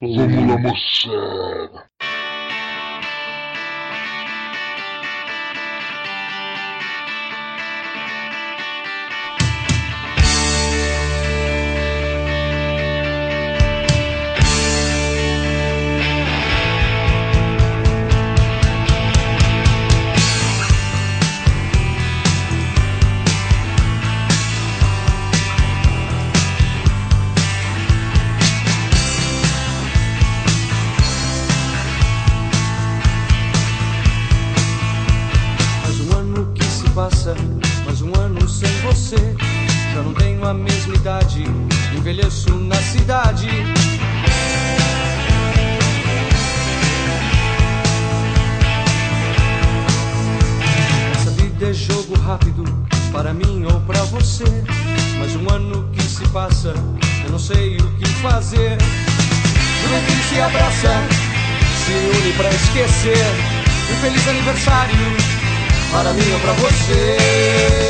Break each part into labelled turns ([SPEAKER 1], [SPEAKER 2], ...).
[SPEAKER 1] Vamos
[SPEAKER 2] sei o que fazer. Que se abraça, se une pra esquecer. Um feliz aniversário para mim ou pra você.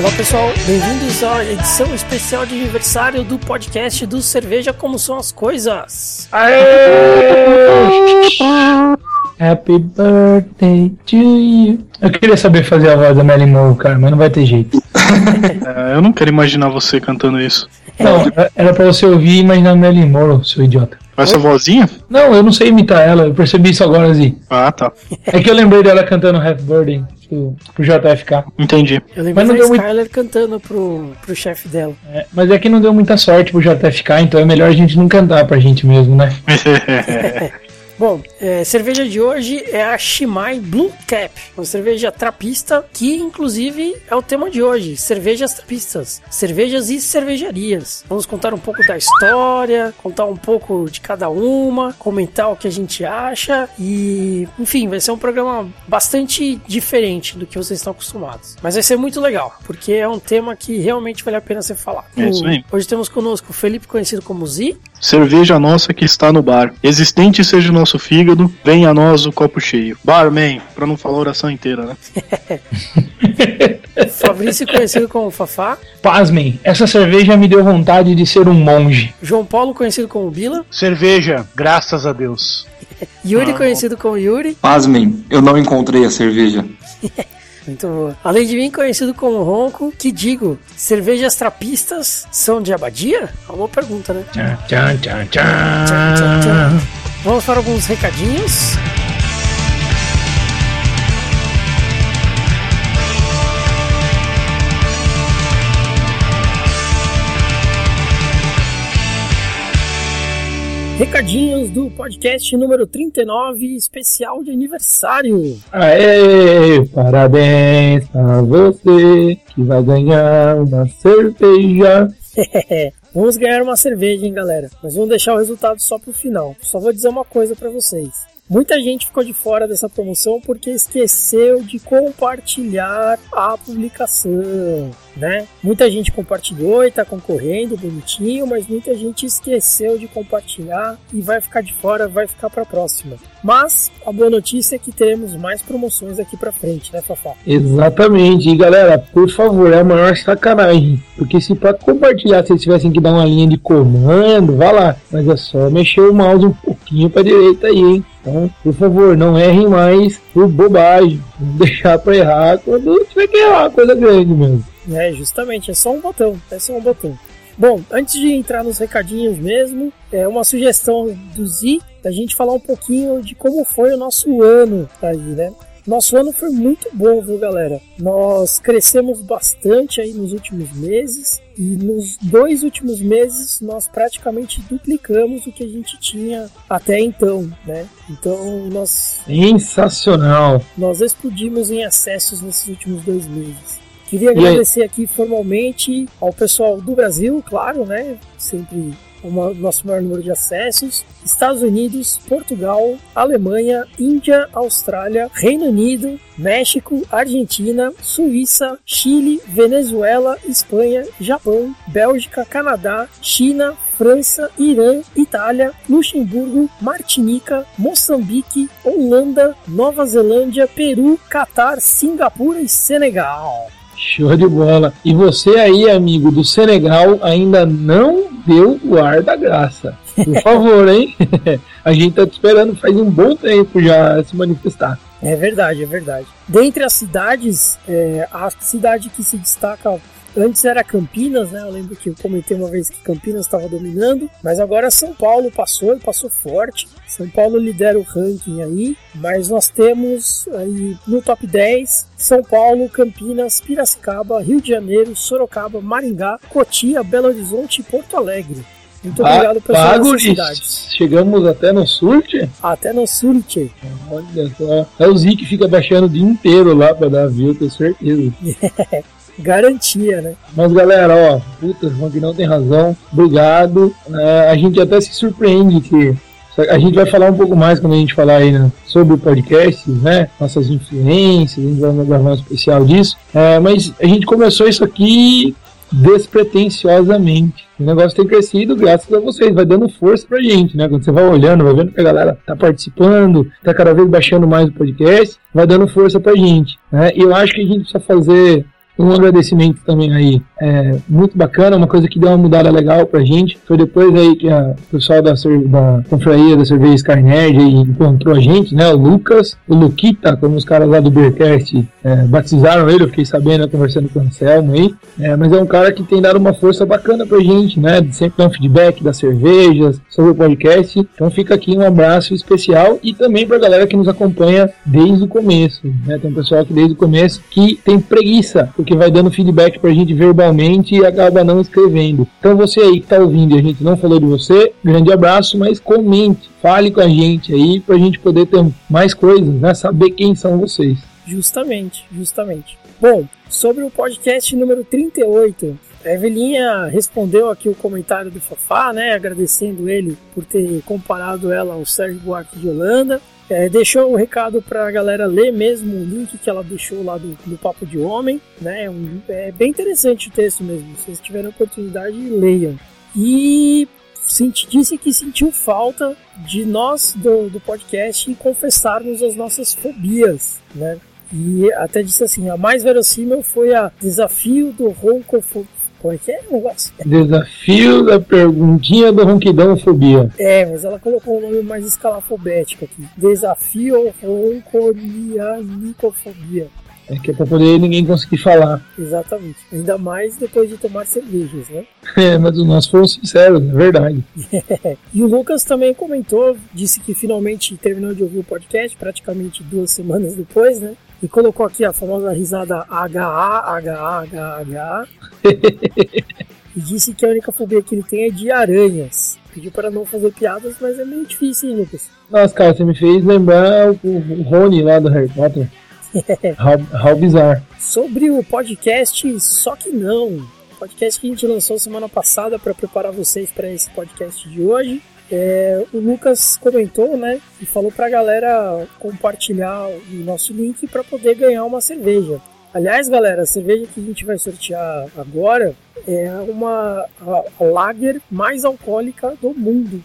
[SPEAKER 3] Olá pessoal, bem-vindos à edição especial de aniversário do podcast do Cerveja Como São as Coisas.
[SPEAKER 4] Happy birthday to you. Eu queria saber fazer a voz da Melly Monroe, cara, mas não vai ter jeito.
[SPEAKER 5] É, eu não quero imaginar você cantando isso.
[SPEAKER 4] Não, era pra você ouvir e imaginar a Melly Monroe, seu idiota.
[SPEAKER 5] Com essa vozinha?
[SPEAKER 4] Não, eu não sei imitar ela, eu percebi isso agora, Zi.
[SPEAKER 5] Ah, tá.
[SPEAKER 4] É que eu lembrei dela cantando Half Burden pro, pro JFK.
[SPEAKER 5] Entendi.
[SPEAKER 3] Eu lembro
[SPEAKER 4] Mas não
[SPEAKER 3] da
[SPEAKER 4] deu muito-
[SPEAKER 3] Skyler cantando pro, pro chefe dela.
[SPEAKER 4] É, mas é que não deu muita sorte pro JFK, então é melhor a gente não cantar pra gente mesmo, né?
[SPEAKER 3] Bom, é, cerveja de hoje é a Shimai Blue Cap, uma cerveja trapista que inclusive é o tema de hoje, cervejas trapistas, cervejas e cervejarias. Vamos contar um pouco da história, contar um pouco de cada uma, comentar o que a gente acha e, enfim, vai ser um programa bastante diferente do que vocês estão acostumados. Mas vai ser muito legal, porque é um tema que realmente vale a pena ser falado.
[SPEAKER 5] É isso aí.
[SPEAKER 3] Hoje temos conosco o Felipe, conhecido como Zi,
[SPEAKER 5] Cerveja nossa que está no bar. Existente seja o nosso fígado, venha a nós o copo cheio. Barman, pra não falar a oração inteira, né?
[SPEAKER 3] Fabrício, conhecido como Fafá,
[SPEAKER 4] Pasmem, essa cerveja me deu vontade de ser um monge.
[SPEAKER 3] João Paulo, conhecido como Bila,
[SPEAKER 6] Cerveja, graças a Deus.
[SPEAKER 3] Yuri, conhecido como Yuri,
[SPEAKER 7] Pasmem, eu não encontrei a cerveja.
[SPEAKER 3] muito boa. Além de mim, conhecido como Ronco, que digo, cervejas trapistas são de abadia? É uma boa pergunta, né?
[SPEAKER 4] Tchan, tchan, tchan,
[SPEAKER 3] Tchan. Vamos para alguns recadinhos. Recadinhos do podcast número 39, especial de aniversário.
[SPEAKER 4] Aê, parabéns pra você que vai ganhar uma cerveja.
[SPEAKER 3] Vamos ganhar uma cerveja, hein, galera? Mas vamos deixar o resultado só pro final. Só vou dizer uma coisa pra vocês. Muita gente ficou de fora dessa promoção porque esqueceu de compartilhar a publicação, né? Muita gente compartilhou e tá concorrendo bonitinho, mas muita gente esqueceu de compartilhar e vai ficar de fora, vai ficar pra próxima. Mas a boa notícia é que teremos mais promoções aqui pra frente, né, Fafá?
[SPEAKER 4] Exatamente, e galera, por favor, é a maior sacanagem. Porque se pra compartilhar vocês tivessem que dar uma linha de comando, vá lá. Mas é só mexer o mouse um pouquinho pra direita aí, hein? Então, por favor, não errem mais por bobagem. Deixar pra errar quando tiver que errar, coisa grande mesmo.
[SPEAKER 3] É, justamente, é só um botão, é só um botão. Bom, antes de entrar nos recadinhos mesmo, é uma sugestão do Zi da gente falar um pouquinho de como foi o nosso ano aí, né? Nosso ano foi muito bom, viu, galera? Nós crescemos bastante aí nos últimos meses e nos dois últimos meses nós praticamente duplicamos o que a gente tinha até então, né? Então nós
[SPEAKER 4] Sensacional.
[SPEAKER 3] nós explodimos em acessos nesses últimos dois meses. Queria agradecer aqui formalmente ao pessoal do Brasil, claro, né? Sempre o nosso maior número de acessos. Estados Unidos, Portugal, Alemanha, Índia, Austrália, Reino Unido, México, Argentina, Suíça, Chile, Venezuela, Espanha, Japão, Bélgica, Canadá, China, França, Irã, Itália, Luxemburgo, Martinica, Moçambique, Holanda, Nova Zelândia, Peru, Catar, Singapura e Senegal.
[SPEAKER 4] Show de bola. E você aí, amigo do Senegal, ainda não deu o ar da graça. Por favor, hein? A gente tá te esperando faz um bom tempo já se manifestar.
[SPEAKER 3] É verdade, é verdade. Dentre as cidades, é, a cidade que se destaca Antes era Campinas, né? Eu lembro que eu comentei uma vez que Campinas estava dominando, mas agora São Paulo passou e passou forte. São Paulo lidera o ranking aí, mas nós temos aí no top 10 São Paulo, Campinas, Piracicaba, Rio de Janeiro, Sorocaba, Maringá, Cotia, Belo Horizonte e Porto Alegre. Muito obrigado, pessoal
[SPEAKER 4] dessas cidades. Chegamos até no Surte?
[SPEAKER 3] Até no Surte.
[SPEAKER 4] Olha só. É o Zik que fica baixando o dia inteiro lá para dar view, tenho certeza.
[SPEAKER 3] garantia, né?
[SPEAKER 4] Mas galera, ó, puta, o Magnão tem razão. Obrigado. É, a gente até se surpreende que a gente vai falar um pouco mais quando a gente falar aí né, sobre o podcast, né? Nossas influências, a gente vai gravar um especial disso. É, mas a gente começou isso aqui despretensiosamente. O negócio tem crescido graças a vocês, vai dando força pra gente, né? Quando você vai olhando, vai vendo que a galera tá participando, tá cada vez baixando mais o podcast, vai dando força pra gente, né? E eu acho que a gente precisa fazer um agradecimento também aí, é, muito bacana, uma coisa que deu uma mudada legal pra gente, foi depois aí que a, o pessoal da, da confraria da cerveja Sky Nerd encontrou a gente, né, o Lucas, o Luquita, como os caras lá do Beercast é, batizaram ele, eu fiquei sabendo, conversando com o Anselmo aí, é, mas é um cara que tem dado uma força bacana pra gente, né, sempre dar um feedback das cervejas, sobre o podcast, então fica aqui um abraço especial e também pra galera que nos acompanha desde o começo, né, tem um pessoal que desde o começo que tem preguiça, porque que vai dando feedback pra gente verbalmente e acaba não escrevendo. Então você aí que tá ouvindo e a gente não falou de você, grande abraço, mas comente, fale com a gente aí pra gente poder ter mais coisas, né? Saber quem são vocês.
[SPEAKER 3] Justamente, justamente. Bom, sobre o podcast número 38, a Evelinha respondeu aqui o comentário do Fafá, né? Agradecendo ele por ter comparado ela ao Sérgio Buarque de Holanda. É, deixou um recado para a galera ler mesmo o link que ela deixou lá do, do Papo de Homem, né? É um, é bem interessante o texto mesmo. Se vocês tiverem oportunidade, leiam. E senti, disse que sentiu falta de nós do, do podcast confessarmos as nossas fobias, né? E até disse assim, a mais verossímil foi a desafio do ronco como é que é o negócio?
[SPEAKER 4] Desafio da perguntinha do ronquidãofobia.
[SPEAKER 3] É, mas ela colocou um nome mais escalafobético aqui. Desafio ronconianicofobia.
[SPEAKER 4] É que é pra poder ninguém conseguir falar.
[SPEAKER 3] Exatamente. Ainda mais depois de tomar cervejas, né?
[SPEAKER 4] É, mas os nossos foram sinceros, é verdade.
[SPEAKER 3] e o Lucas também comentou, disse que finalmente terminou de ouvir o podcast, praticamente duas semanas depois, né? E colocou aqui a famosa risada H-A-H-A-H-H. e disse que a única fobia que ele tem é de aranhas. Pediu para não fazer piadas, mas é meio difícil, hein, Lucas?
[SPEAKER 4] Nossa, cara, você me fez lembrar o, o Rony lá do Harry Potter. how, how bizarro.
[SPEAKER 3] Sobre o podcast, só que não. Podcast que a gente lançou semana passada para preparar vocês para esse podcast de hoje. É, o Lucas comentou, né, e falou para a galera compartilhar o nosso link para poder ganhar uma cerveja. Aliás, galera, a cerveja que a gente vai sortear agora é uma a, a lager mais alcoólica do mundo.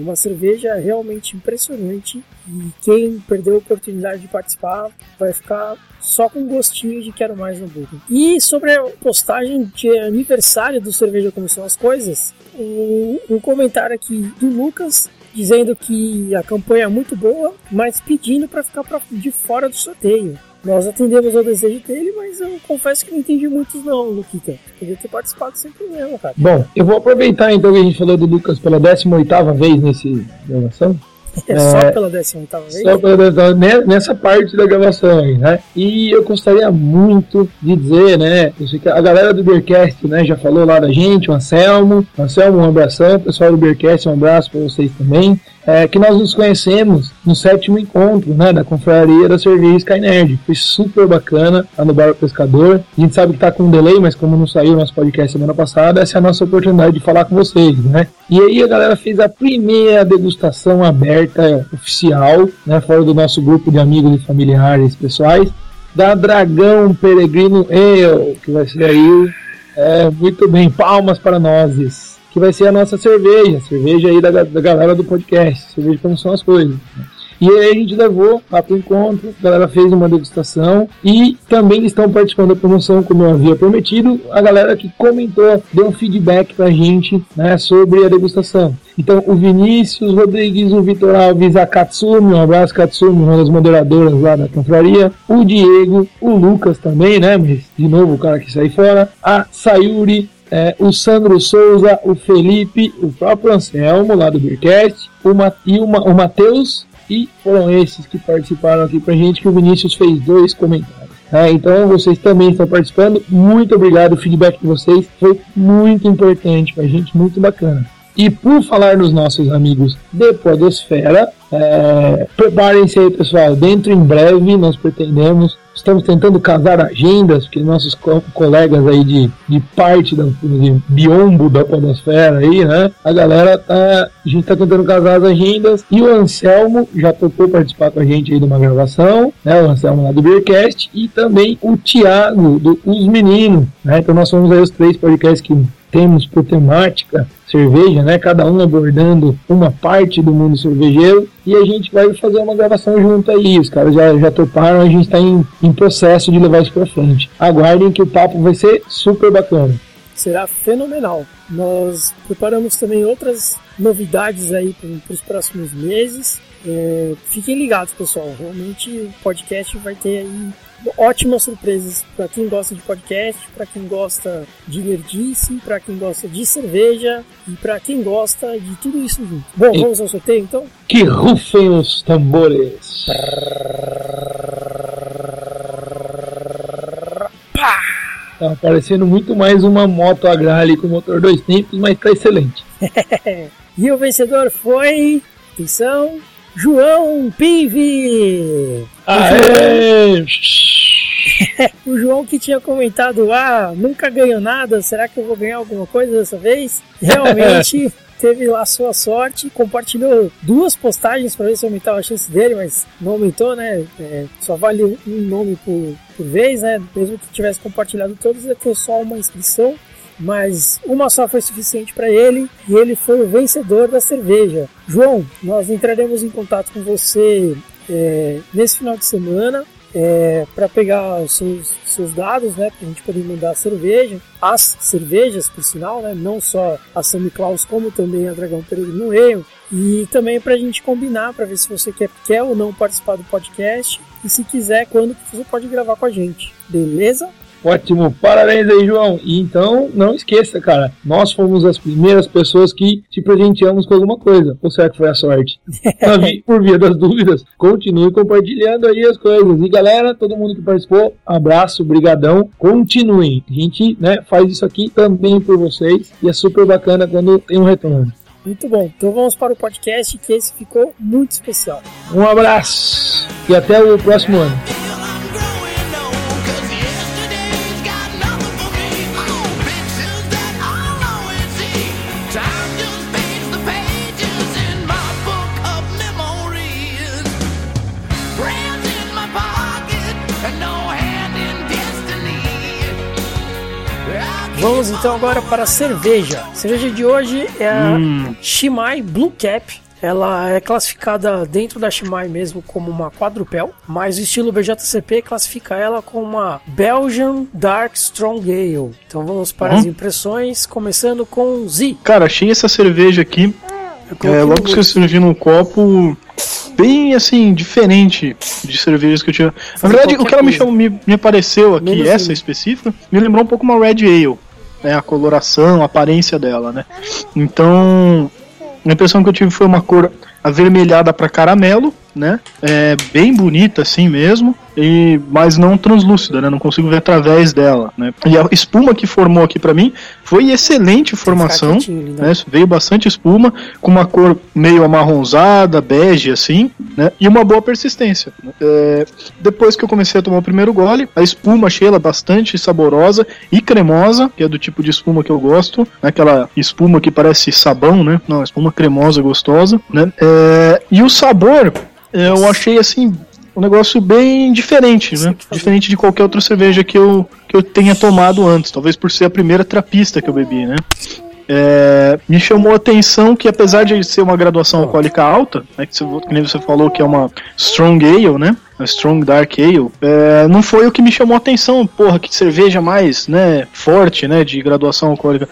[SPEAKER 3] Uma cerveja realmente impressionante e quem perdeu a oportunidade de participar vai ficar só com gostinho de quero mais no Google. E sobre a postagem de aniversário do Cerveja São as Coisas, um, um comentário aqui do Lucas dizendo que a campanha é muito boa, mas pedindo para ficar pra, de fora do sorteio. Nós atendemos ao desejo dele, mas eu confesso que não entendi muitos não, Luquita. Podia ter participado sem problema, cara.
[SPEAKER 4] Bom, eu vou aproveitar então que a gente falou do Lucas pela 18ª vez nesse gravação
[SPEAKER 3] é, só pela 18 vez?
[SPEAKER 4] Só pela nessa parte da gravação aí, né? E eu gostaria muito de dizer, né? A galera do Beercast, né, já falou lá da gente, o Anselmo. Anselmo, um abração. Pessoal do Beercast, um abraço para vocês também é, que nós nos conhecemos no sétimo encontro né, da confraria da cerveja Sky Nerd. Foi super bacana lá no Bar Pescador. A gente sabe que tá com um delay, mas como não saiu o nosso podcast semana passada, essa é a nossa oportunidade de falar com vocês, né? E aí a galera fez a primeira degustação aberta oficial, né, fora do nosso grupo de amigos e familiares pessoais, da Dragão Peregrino Ale, que vai ser aí é, muito bem, palmas para nós. Que vai ser a nossa cerveja, cerveja aí da, da galera do podcast, cerveja como são as coisas. E aí a gente levou lá pro encontro, a galera fez uma degustação e também estão participando da promoção, como eu havia prometido, a galera que comentou, deu um feedback pra gente né, sobre a degustação. Então, o Vinícius Rodrigues, o Vitor Alves, a Katsumi, um abraço Katsumi, uma das moderadoras lá da confraria, o Diego, o Lucas também, né, mas de novo o cara que sai fora, a Sayuri, é, o Sandro Souza, o Felipe, o próprio Anselmo lá do Beercast, o, Ma e o, Ma o Matheus e foram esses que participaram aqui pra gente, que o Vinícius fez dois comentários. É, então vocês também estão participando. Muito obrigado, o feedback de vocês foi muito importante pra gente, muito bacana. E por falar nos nossos amigos de Podosfera, é, preparem-se aí, pessoal. Dentro em breve nós pretendemos, estamos tentando casar agendas, porque nossos co colegas aí de, de parte da, de biombo da Podosfera aí, né? A galera tá. A gente tá tentando casar as agendas e o Anselmo já topou participar com a gente aí de uma gravação, né? O Anselmo lá do Beercast e também o Thiago do Os Meninos, né? Então nós somos aí os três podcasts que temos por temática cerveja, né? Cada um abordando uma parte do mundo cervejeiro e a gente vai fazer uma gravação junto aí. Os caras já, já toparam, a gente está em, em processo de levar isso para frente. Aguardem que o papo vai ser super bacana.
[SPEAKER 3] Será fenomenal. Nós preparamos também outras novidades aí para os próximos meses. É, fiquem ligados, pessoal. Realmente o podcast vai ter aí ótimas surpresas para quem gosta de podcast, para quem gosta de nerdice, para quem gosta de cerveja e para quem gosta de tudo isso junto. Bom, e vamos ao sorteio então?
[SPEAKER 4] Que rufem os tambores! Tá parecendo muito mais uma moto Agrale com motor dois tempos, mas tá excelente.
[SPEAKER 3] e o vencedor foi. Atenção, João Pive!
[SPEAKER 4] Aê!
[SPEAKER 3] o João que tinha comentado, ah, nunca ganho nada, será que eu vou ganhar alguma coisa dessa vez? Realmente teve lá sua sorte, compartilhou duas postagens para ver se aumentava a chance dele, mas não aumentou, né? É, só vale um nome por, por vez, né? Mesmo que tivesse compartilhado todos, ia ter só uma inscrição mas uma só foi suficiente para ele e ele foi o vencedor da cerveja. João, nós entraremos em contato com você é, nesse final de semana é, para pegar os seus, seus dados, né, para a gente poder mandar a cerveja, as cervejas, por sinal, né, não só a Sammy Claus, como também a Dragão Peregrino Ale, e também para a gente combinar, para ver se você quer, quer ou não participar do podcast, e se quiser, quando você pode gravar com a gente, beleza?
[SPEAKER 4] Ótimo, parabéns aí, João. E então, não esqueça, cara, nós fomos as primeiras pessoas que te presenteamos com alguma coisa. Ou será que foi a sorte? Por via das dúvidas, continue compartilhando aí as coisas. E galera, todo mundo que participou, abraço, brigadão. Continuem. A gente né, faz isso aqui também por vocês e é super bacana quando tem um retorno.
[SPEAKER 3] Muito bom. Então vamos para o podcast que esse ficou muito especial.
[SPEAKER 4] Um abraço e até o próximo ano.
[SPEAKER 3] Vamos então agora para a cerveja. A cerveja de hoje é a hum. Shimai Blue Cap. Ela é classificada dentro da Shimai mesmo como uma quadrupel, mas o estilo BJCP classifica ela como uma Belgian Dark Strong Ale. Então vamos para hum. as impressões, começando com Z.
[SPEAKER 5] Cara, achei essa cerveja aqui. É, logo que eu servi no copo, bem assim, diferente de cervejas que eu tinha. Na verdade, o que ela me, chamou, me, me apareceu aqui, Menos essa específica, me lembrou um pouco uma Red Ale né, a coloração, a aparência dela, né? Então, a impressão que eu tive foi uma cor avermelhada para caramelo, né? É bem bonita assim mesmo e mas não translúcida, né? Não consigo ver através dela, né? E a espuma que formou aqui para mim foi excelente formação, né? Veio bastante espuma com uma cor meio amarronzada, bege assim, né? E uma boa persistência. Né? É, depois que eu comecei a tomar o primeiro gole, a espuma achei ela bastante saborosa e cremosa, que é do tipo de espuma que eu gosto, né? aquela espuma que parece sabão, né? Não, espuma cremosa gostosa, né? É, e o sabor eu achei assim um negócio bem diferente, né? Diferente de qualquer outra cerveja que eu, que eu tenha tomado antes, talvez por ser a primeira trapista que eu bebi, né? é, me chamou a atenção que apesar de ser uma graduação alcoólica alta, né, que, você, que nem você falou que é uma Strong Ale, né? A Strong Dark Ale, é, não foi o que me chamou a atenção, porra, que cerveja mais, né, forte, né, de graduação alcoólica.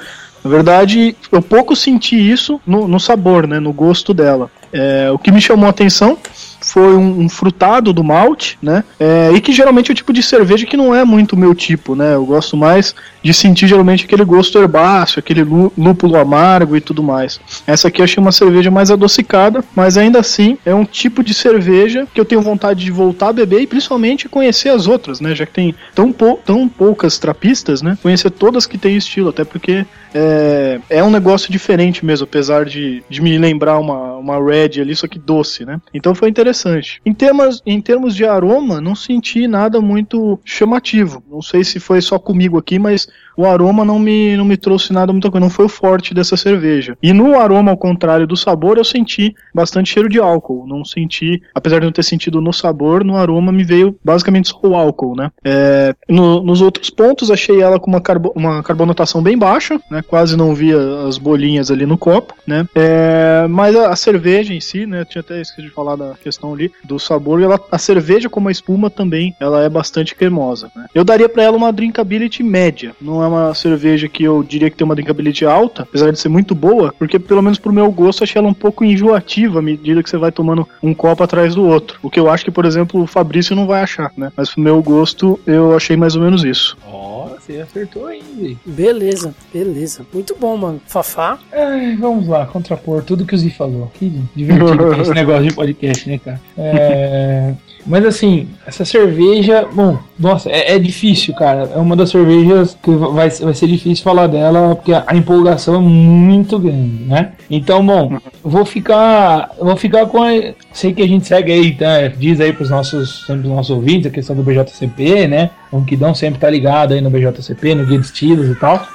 [SPEAKER 5] Na verdade, eu pouco senti isso no, no sabor, né, no gosto dela. É, o que me chamou a atenção foi um, um frutado do malte, né? É, e que geralmente é o tipo de cerveja que não é muito o meu tipo, né? Eu gosto mais de sentir geralmente aquele gosto herbáceo, aquele lúpulo amargo e tudo mais. Essa aqui eu achei uma cerveja mais adocicada, mas ainda assim é um tipo de cerveja que eu tenho vontade de voltar a beber e principalmente conhecer as outras, né? Já que tem tão, pou tão poucas trapistas, né? Conhecer todas que têm estilo, até porque é, é um negócio diferente mesmo, apesar de, de me lembrar uma, uma red ali, só que doce, né? Então foi interessante. Em termos, em termos de aroma, não senti nada muito chamativo. Não sei se foi só comigo aqui, mas o aroma não me, não me trouxe nada muito coisa, não foi o forte dessa cerveja. E no aroma, ao contrário do sabor, eu senti bastante cheiro de álcool. Não senti, apesar de não ter sentido no sabor, no aroma me veio basicamente só o álcool, né? É, no, nos outros pontos, achei ela com uma, carbo, uma carbonatação bem baixa, né? Quase não via as bolinhas ali no copo, né? É, mas a, a, cerveja em si, né? Eu tinha até esquecido de falar da questão ali do sabor. Ela, a cerveja, como a espuma, também ela é bastante cremosa. Né? Eu daria para ela uma drinkability média. Não é uma cerveja que eu diria que tem uma drinkability alta, apesar de ser muito boa, porque pelo menos pro meu gosto achei ela um pouco enjoativa à medida que você vai tomando um copo atrás do outro. O que eu acho que, por exemplo, o Fabrício não vai achar, né? Mas pro meu gosto eu achei mais ou menos isso.
[SPEAKER 4] Ó, oh, você acertou ainda.
[SPEAKER 3] Beleza, beleza. Muito bom, mano. Fafá?
[SPEAKER 4] É, vamos lá, contrapor tudo que o Zi falou. Que divertido esse negócio de podcast, né, cara? É. Mas assim, essa cerveja, bom, nossa, é, é, difícil, cara. É uma das cervejas que vai, vai ser difícil falar dela, porque a, empolgação é muito grande, né? Então, bom, vou ficar. Vou ficar com a. Sei que a gente segue aí, tá? Diz aí pros nossos, pros nossos ouvintes a questão do BJCP, né? O Ronquidão sempre tá ligado aí no BJCP, no guia de estilos e tal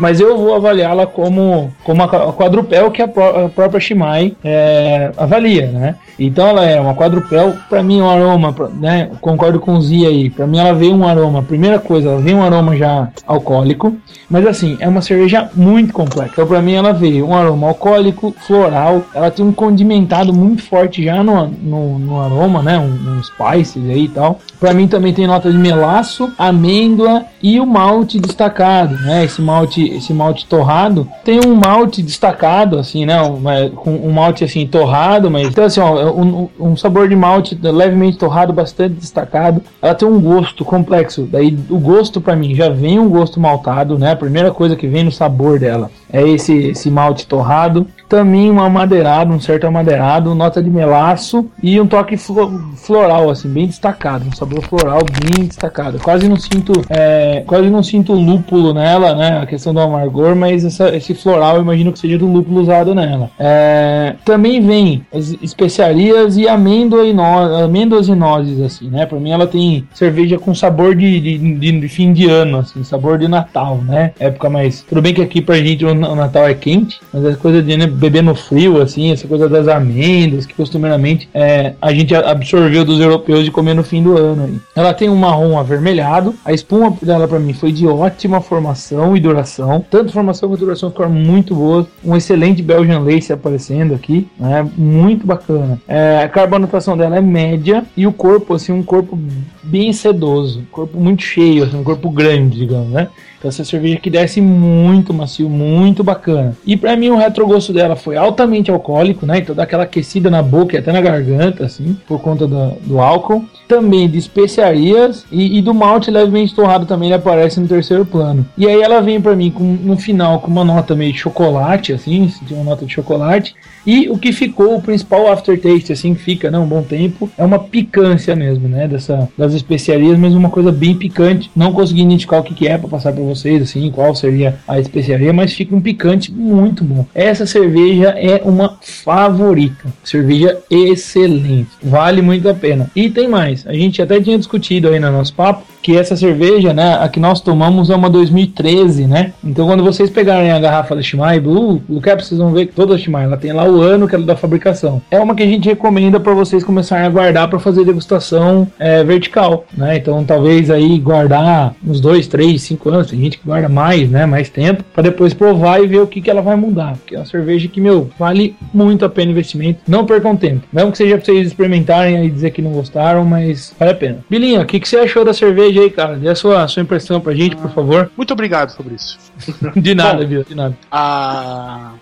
[SPEAKER 4] mas eu vou avaliá-la como, como a quadrupel que a, pró a própria Shimai é, avalia, né? Então ela é uma quadrupel, para mim um aroma, né? Concordo com o Zia aí, para mim ela veio um aroma, primeira coisa, ela veio um aroma já alcoólico, mas assim, é uma cerveja muito complexa. Então para mim ela veio um aroma alcoólico, floral, ela tem um condimentado muito forte já no, no, no aroma, né? Um, um spices aí e tal. Para mim também tem nota de melaço, amêndoa e o malte destacado, né? Esse malte esse malte torrado, tem um malte destacado, assim, né? Um, com um malte assim torrado, mas então assim, ó, um, um, sabor de malte levemente torrado, bastante destacado. Ela tem um gosto complexo. Daí o gosto para mim já vem um gosto maltado, né? A primeira coisa que vem no sabor dela é esse, esse malte torrado. Também um amadeirado, um certo amadeirado, nota de melaço e um toque floral, assim, bem destacado. Um sabor floral bem destacado. Quase não sinto, é, quase não sinto lúpulo nela, né? A questão do amargor, mas essa, esse floral eu imagino que seja do lúpulo usado nela. É, também vem as especiarias e amêndoa e amêndoas e nozes, assim, né? Pra mim ela tem cerveja com sabor de, de, de, de fim de ano, assim, sabor de Natal, né? Época mais. Tudo bem que aqui pra gente o Natal é quente, mas essa coisa de né, beber no frio, assim, essa coisa das amêndoas, que costumeiramente é, a gente absorveu dos europeus de comer no fim do ano. Aí. Ela tem um marrom avermelhado, a espuma dela para mim foi de ótima formação e duração, tanto formação quanto duração ficaram muito boas, um excelente Belgian Lace aparecendo aqui, né, muito bacana. É, a carbonatação dela é média e o corpo, assim, um corpo bem sedoso, corpo muito cheio, assim, um corpo grande, digamos, né? Então essa cerveja que desce muito macio, muito bacana. E para mim o retrogosto dela foi altamente alcoólico, né? Então dá aquela aquecida na boca e até na garganta, assim, por conta do, do álcool. Também de especiarias e, e, do malte levemente torrado também ele aparece no terceiro plano. E aí ela vem para mim com, no final com uma nota meio de chocolate, assim, uma nota de chocolate. E o que ficou, o principal aftertaste, assim, que fica, né, um bom tempo, é uma picância mesmo, né, dessa, das especiarias, mas uma coisa bem picante. Não consegui identificar o que, que é para passar para vocês, assim, qual seria a especiaria, mas fica um picante muito bom. Essa cerveja é uma favorita. Cerveja excelente. Vale muito a pena. E tem mais. A gente até tinha discutido aí no nosso papo que essa cerveja, né, a que nós tomamos é uma 2013, né? Então quando vocês pegarem a garrafa da Shimai Blue, Blue Cap, vocês vão ver que toda a Shimai, ela tem lá o ano que ela é da fabricação. É uma que a gente recomenda para vocês começarem a guardar para fazer degustação é, vertical, né? Então talvez aí guardar uns 2, 3, 5 anos, gente que guarda mais, né? Mais tempo, para depois provar e ver o que, que ela vai mudar. Porque é uma cerveja que, meu, vale muito a pena o investimento. Não percam tempo. Mesmo que seja pra vocês experimentarem e dizer que não gostaram, mas vale a pena. Bilinha, o que, que você achou da cerveja aí, cara? Dê a sua, a sua impressão pra gente, por favor.
[SPEAKER 6] Muito obrigado, Fabrício.
[SPEAKER 4] De nada,
[SPEAKER 6] Bom,
[SPEAKER 4] viu? De nada.
[SPEAKER 6] A,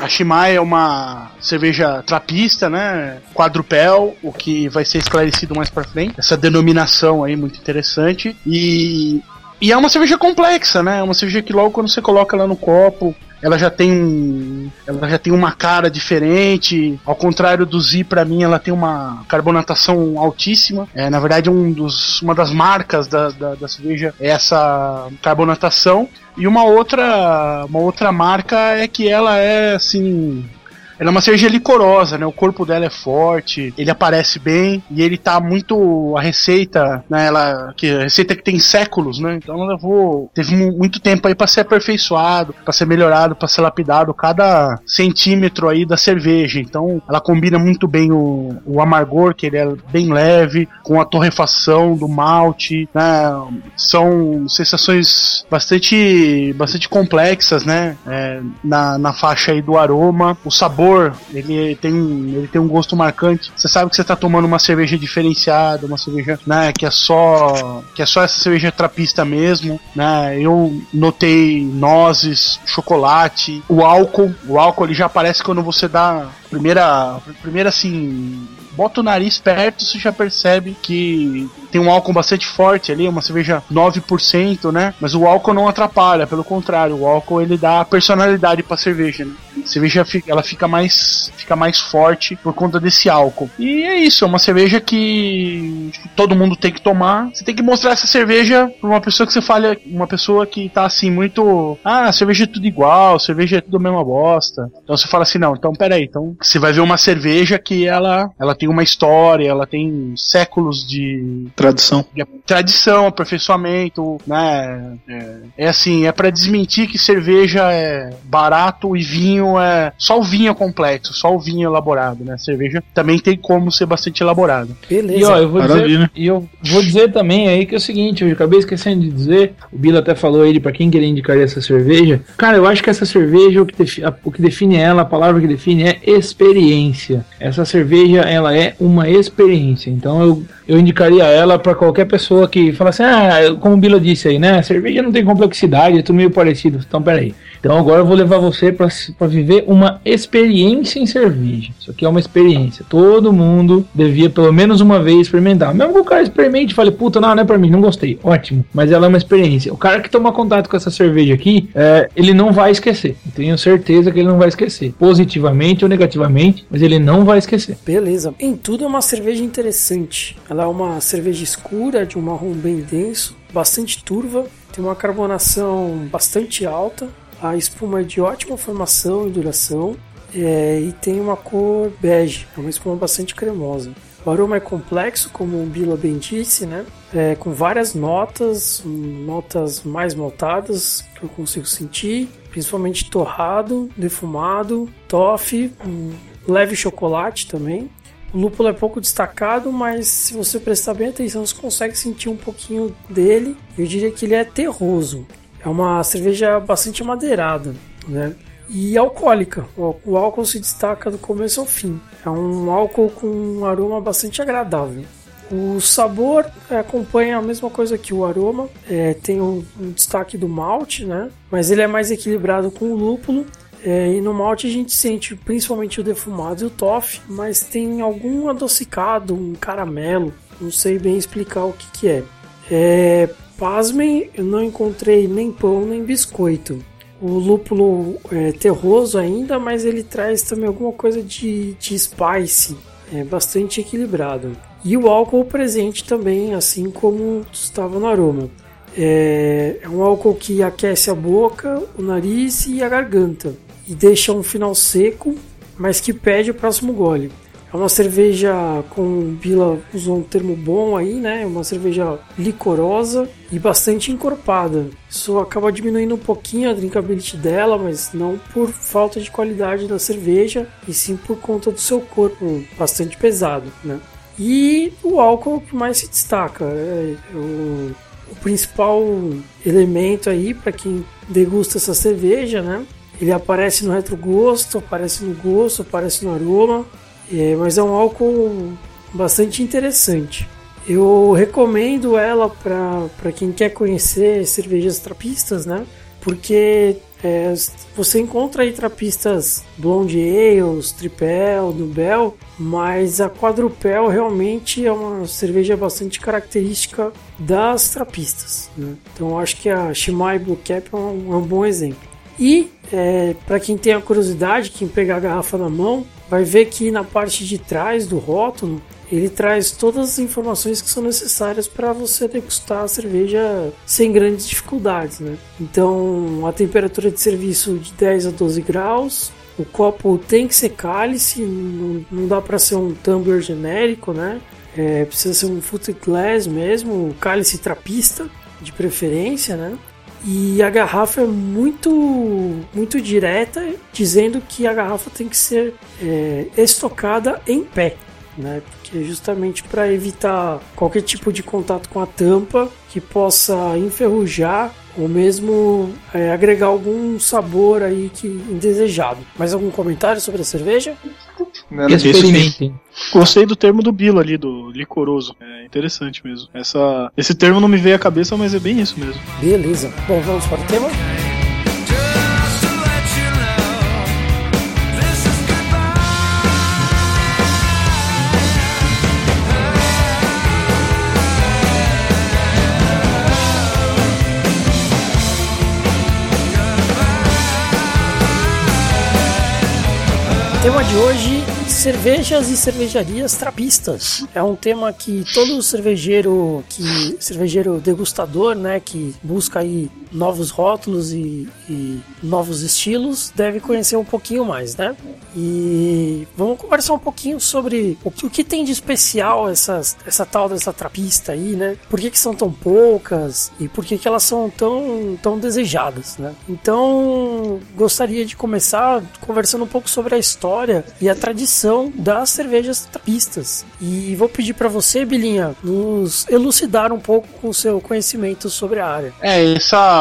[SPEAKER 6] a Shimai é uma cerveja trapista, né? Quadrupel, o que vai ser esclarecido mais pra frente. Essa denominação aí muito interessante. E, e é uma cerveja complexa, né? É uma cerveja que logo quando você coloca ela no copo, ela já tem um, ela já tem uma cara diferente. Ao contrário do Z, para mim, ela tem uma carbonatação altíssima. É, na verdade, um dos, uma das marcas da, da, da cerveja é essa carbonatação. E uma outra, uma outra marca é que ela é assim ela é uma cerveja licorosa, né? O corpo dela é forte, ele aparece bem e ele tá muito a receita, né? Ela que a receita que tem séculos, né? Então ela levou teve mu- muito tempo aí para ser aperfeiçoado, para ser melhorado, para ser lapidado cada centímetro aí da cerveja. Então ela combina muito bem o, o amargor, que ele é bem leve, com a torrefação do malte, né? São sensações bastante bastante complexas, né? É, na, na faixa aí do aroma, o sabor ele tem ele tem um gosto marcante. Você sabe que você tá tomando uma cerveja diferenciada, uma cerveja, né, que é só que é só essa cerveja trapista mesmo, né? Eu notei nozes, chocolate, o álcool, o álcool ele já aparece quando você dá primeira primeira assim bota o nariz perto, você já percebe que tem um álcool bastante forte ali, uma cerveja 9%, né? Mas o álcool não atrapalha, pelo contrário, o álcool ele dá personalidade pra cerveja, né? A cerveja ela fica mais fica mais forte por conta desse álcool. E é isso, é uma cerveja que todo mundo tem que tomar. Você tem que mostrar essa cerveja pra uma pessoa que você fala, uma pessoa que tá assim muito, ah, cerveja é tudo igual, cerveja é tudo a mesma bosta. Então você fala assim, não, então peraí, então você vai ver uma cerveja que ela ela tem uma história, ela tem séculos de
[SPEAKER 5] Tradição.
[SPEAKER 6] de tradição, aperfeiçoamento, né? É, é assim, é para desmentir que cerveja é barato e vinho é só o vinho é complexo, só o vinho é elaborado, né? Cerveja também tem como ser bastante elaborado.
[SPEAKER 3] Beleza.
[SPEAKER 4] E ó, eu vou dizer,
[SPEAKER 5] Maravilha.
[SPEAKER 4] e eu vou dizer também aí que é o seguinte, eu acabei esquecendo de dizer, o Bilo até falou ele pra quem que ele indicaria essa cerveja. Cara, eu acho que essa cerveja o que, defi- a- o que define ela, a palavra que define é experiência. Essa cerveja, ela é uma experiência. Então eu, eu indicaria ela pra qualquer pessoa que fala assim: "Ah, como o Bilo disse aí, né? Cerveja não tem complexidade, é tudo meio parecido". Então, peraí. Então agora eu vou levar você pra viver uma experiência em cerveja. Isso aqui é uma experiência. Todo mundo devia pelo menos uma vez experimentar. Mesmo que o cara experimente e fale, puta, não, não é pra mim, não gostei. Ótimo. Mas ela é uma experiência. O cara que toma contato com essa cerveja aqui, é, ele não vai esquecer. Eu tenho certeza que ele não vai esquecer. Positivamente ou negativamente, mas ele não vai esquecer.
[SPEAKER 3] Beleza. Em tudo é uma cerveja interessante. Ela é uma cerveja escura, de um marrom bem denso, bastante turva, tem uma carbonação bastante alta, a espuma é de ótima formação e duração, é, e tem uma cor bege, é uma espuma bastante cremosa. O aroma é complexo, como o Bila bem disse, né? É, com várias notas, notas mais maltadas que eu consigo sentir, principalmente torrado, defumado, toffee, um leve chocolate também. O lúpulo é pouco destacado, mas se você prestar bem atenção, você consegue sentir um pouquinho dele. Eu diria que ele é terroso. É uma cerveja bastante amadeirada, né? E alcoólica. O o álcool se destaca do começo ao fim. É um álcool com um aroma bastante agradável. O sabor é, acompanha a mesma coisa que o aroma, é, tem um, um destaque do malte, né? Mas ele é mais equilibrado com o lúpulo. É, e no malte a gente sente principalmente o defumado e o toffee, mas tem algum adocicado, um caramelo, não sei bem explicar o que, que é. é. Pasmem, eu não encontrei nem pão nem biscoito. O lúpulo é terroso ainda, mas ele traz também alguma coisa de, de spice, é bastante equilibrado. E o álcool presente também, assim como estava no aroma. É, é um álcool que aquece a boca, o nariz e a garganta e deixa um final seco, mas que pede o próximo gole. É uma cerveja com Bila usou um termo bom aí, né? Uma cerveja licorosa e bastante encorpada. Isso acaba diminuindo um pouquinho a drinkability dela, mas não por falta de qualidade da cerveja, e sim por conta do seu corpo bastante pesado, né? E o álcool que mais se destaca é o, o principal elemento aí para quem degusta essa cerveja, né? Ele aparece no retrogosto, aparece no gosto, aparece no aroma, é, mas é um álcool bastante interessante. Eu recomendo ela para quem quer conhecer cervejas trapistas, né? Porque é, você encontra aí trapistas Blonde Ales, Tripel, Nubel, mas a Quadrupel realmente é uma cerveja bastante característica das trapistas. Né? Então acho que a Shimai Blue Cap é um, é um bom exemplo. E é, para quem tem a curiosidade, quem pegar a garrafa na mão, vai ver que na parte de trás do rótulo ele traz todas as informações que são necessárias para você degustar a cerveja sem grandes dificuldades, né? Então, a temperatura de serviço de 10 a 12 graus, o copo tem que ser cálice, não, não dá para ser um tumbler genérico, né? É, precisa ser um foot glass mesmo, cálice trapista, de preferência, né? E a garrafa é muito, muito direta, dizendo que a garrafa tem que ser é, estocada em pé, né? Porque é justamente para evitar qualquer tipo de contato com a tampa que possa enferrujar ou mesmo é, agregar algum sabor aí que indesejado. Mais algum comentário sobre a cerveja?
[SPEAKER 5] Experimentem. Gostei do termo do Bilo ali, do licoroso. É interessante mesmo. Essa, esse termo não me veio à cabeça, mas é bem isso mesmo.
[SPEAKER 3] Beleza. Bom, vamos para o tema? O tema de hoje cervejas e cervejarias trapistas. É um tema que todo cervejeiro que cervejeiro degustador, né, que busca aí novos rótulos e, e novos estilos, deve conhecer um pouquinho mais, né? E vamos conversar um pouquinho sobre o que, o que tem de especial essas, essa tal dessa trapista aí, né? Por que, que são tão poucas e por que, que elas são tão, tão desejadas, né? Então, gostaria de começar conversando um pouco sobre a história e a tradição das cervejas trapistas. E vou pedir para você, Bilinha, nos elucidar um pouco com o seu conhecimento sobre a área.
[SPEAKER 6] É, essa,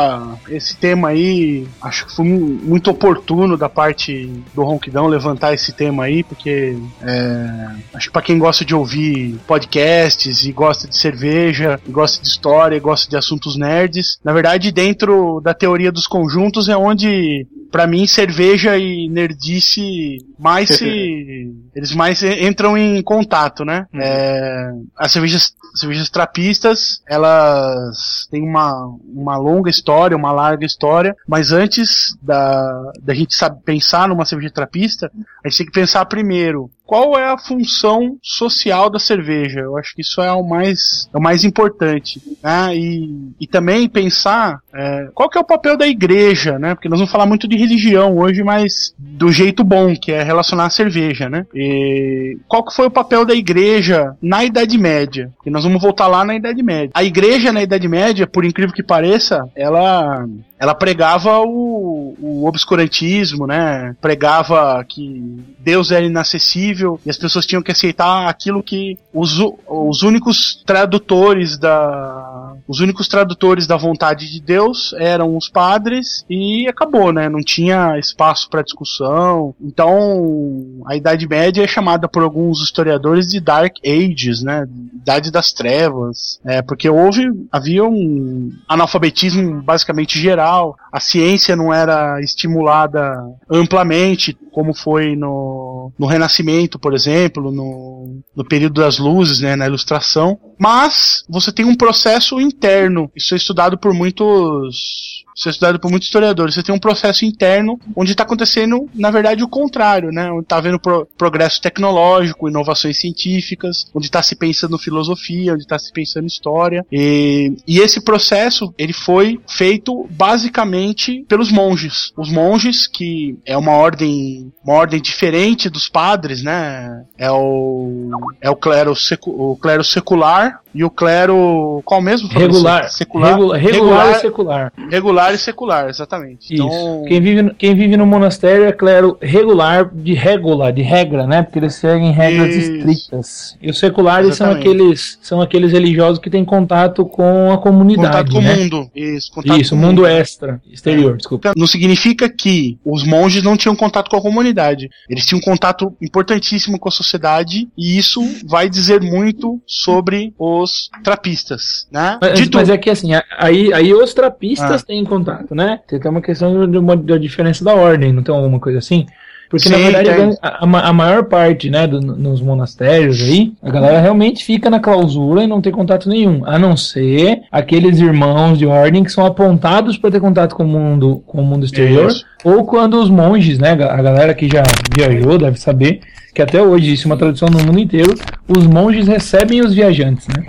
[SPEAKER 6] esse tema aí, acho que foi muito oportuno da parte do Ronquidão levantar esse tema aí, porque é, acho que para quem gosta de ouvir podcasts e gosta de cerveja, gosta de história, gosta de assuntos nerds, na verdade, dentro da teoria dos conjuntos é onde para mim, cerveja e nerdice mais se. eles mais entram em contato, né?
[SPEAKER 5] Uhum.
[SPEAKER 6] É, as cervejas, cervejas trapistas, elas têm uma, uma longa história, uma larga história, mas antes da, da gente saber pensar numa cerveja trapista, a gente tem que pensar primeiro qual é a função social da cerveja. Eu acho que isso é o mais, é o mais importante. Né? E, e também pensar é, qual que é o papel da igreja, né? Porque nós vamos falar muito de religião hoje, mas do jeito bom, que é relacionar a cerveja, né? E qual que foi o papel da igreja na Idade Média? E nós vamos voltar lá na Idade Média. A igreja na Idade Média, por incrível que pareça, ela ela pregava o, o obscurantismo, né? Pregava que Deus era inacessível e as pessoas tinham que aceitar aquilo que os, os únicos tradutores da os únicos tradutores da vontade de Deus eram os padres e acabou, né? Não tinha espaço para discussão. Então, a Idade Média é chamada por alguns historiadores de Dark Ages, né? Idade das Trevas, é, porque houve havia um analfabetismo basicamente geral. A ciência não era estimulada amplamente, como foi no, no Renascimento, por exemplo, no, no período das luzes, né, na Ilustração. Mas você tem um processo interno. Isso é estudado por muitos isso é estudado por muitos historiadores. Você tem um processo interno onde está acontecendo, na verdade, o contrário, né? Onde está havendo pro progresso tecnológico, inovações científicas, onde está se pensando filosofia, onde está se pensando história. E, e esse processo, ele foi feito basicamente pelos monges. Os monges, que é uma ordem, uma ordem diferente dos padres, né? É o, é o clero, secu, o clero secular e o clero. Qual mesmo?
[SPEAKER 4] Regular. Secular, regular, regular, e secular.
[SPEAKER 6] Regular e secular, exatamente.
[SPEAKER 4] Isso. Então... Quem, vive, quem vive no monastério é clero regular, de regula, de regra, né? Porque eles seguem regras Isso. estritas. E os seculares são aqueles, são aqueles religiosos que têm contato com a comunidade.
[SPEAKER 6] Contato com
[SPEAKER 4] né?
[SPEAKER 6] o mundo.
[SPEAKER 4] Isso, contato Isso, com mundo, mundo extra, exterior, é. desculpa.
[SPEAKER 6] Não significa que os monges não tinham contato com a comunidade. Eles tinham um contato importantíssimo com a sociedade e isso vai dizer muito sobre os os trapistas, né?
[SPEAKER 4] Mas, mas é que assim, aí, aí os trapistas ah. têm contato, né? Tem uma questão de uma, da diferença da ordem, não tem alguma coisa assim? Porque, Sim, na verdade, a, a, maior parte, né, do, nos monastérios aí, a galera realmente fica na clausura e não tem contato nenhum. A não ser aqueles irmãos de ordem que são apontados para ter contato com o mundo, com o mundo exterior. Isso. Ou quando os monges, né, a galera que já viajou deve saber que até hoje existe uma tradição no mundo inteiro, os monges recebem os viajantes, né?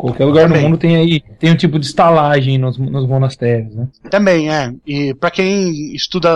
[SPEAKER 4] Qualquer lugar Também. no mundo tem aí tem um tipo de estalagem nos, nos monastérios, né?
[SPEAKER 6] Também é. E para quem estuda,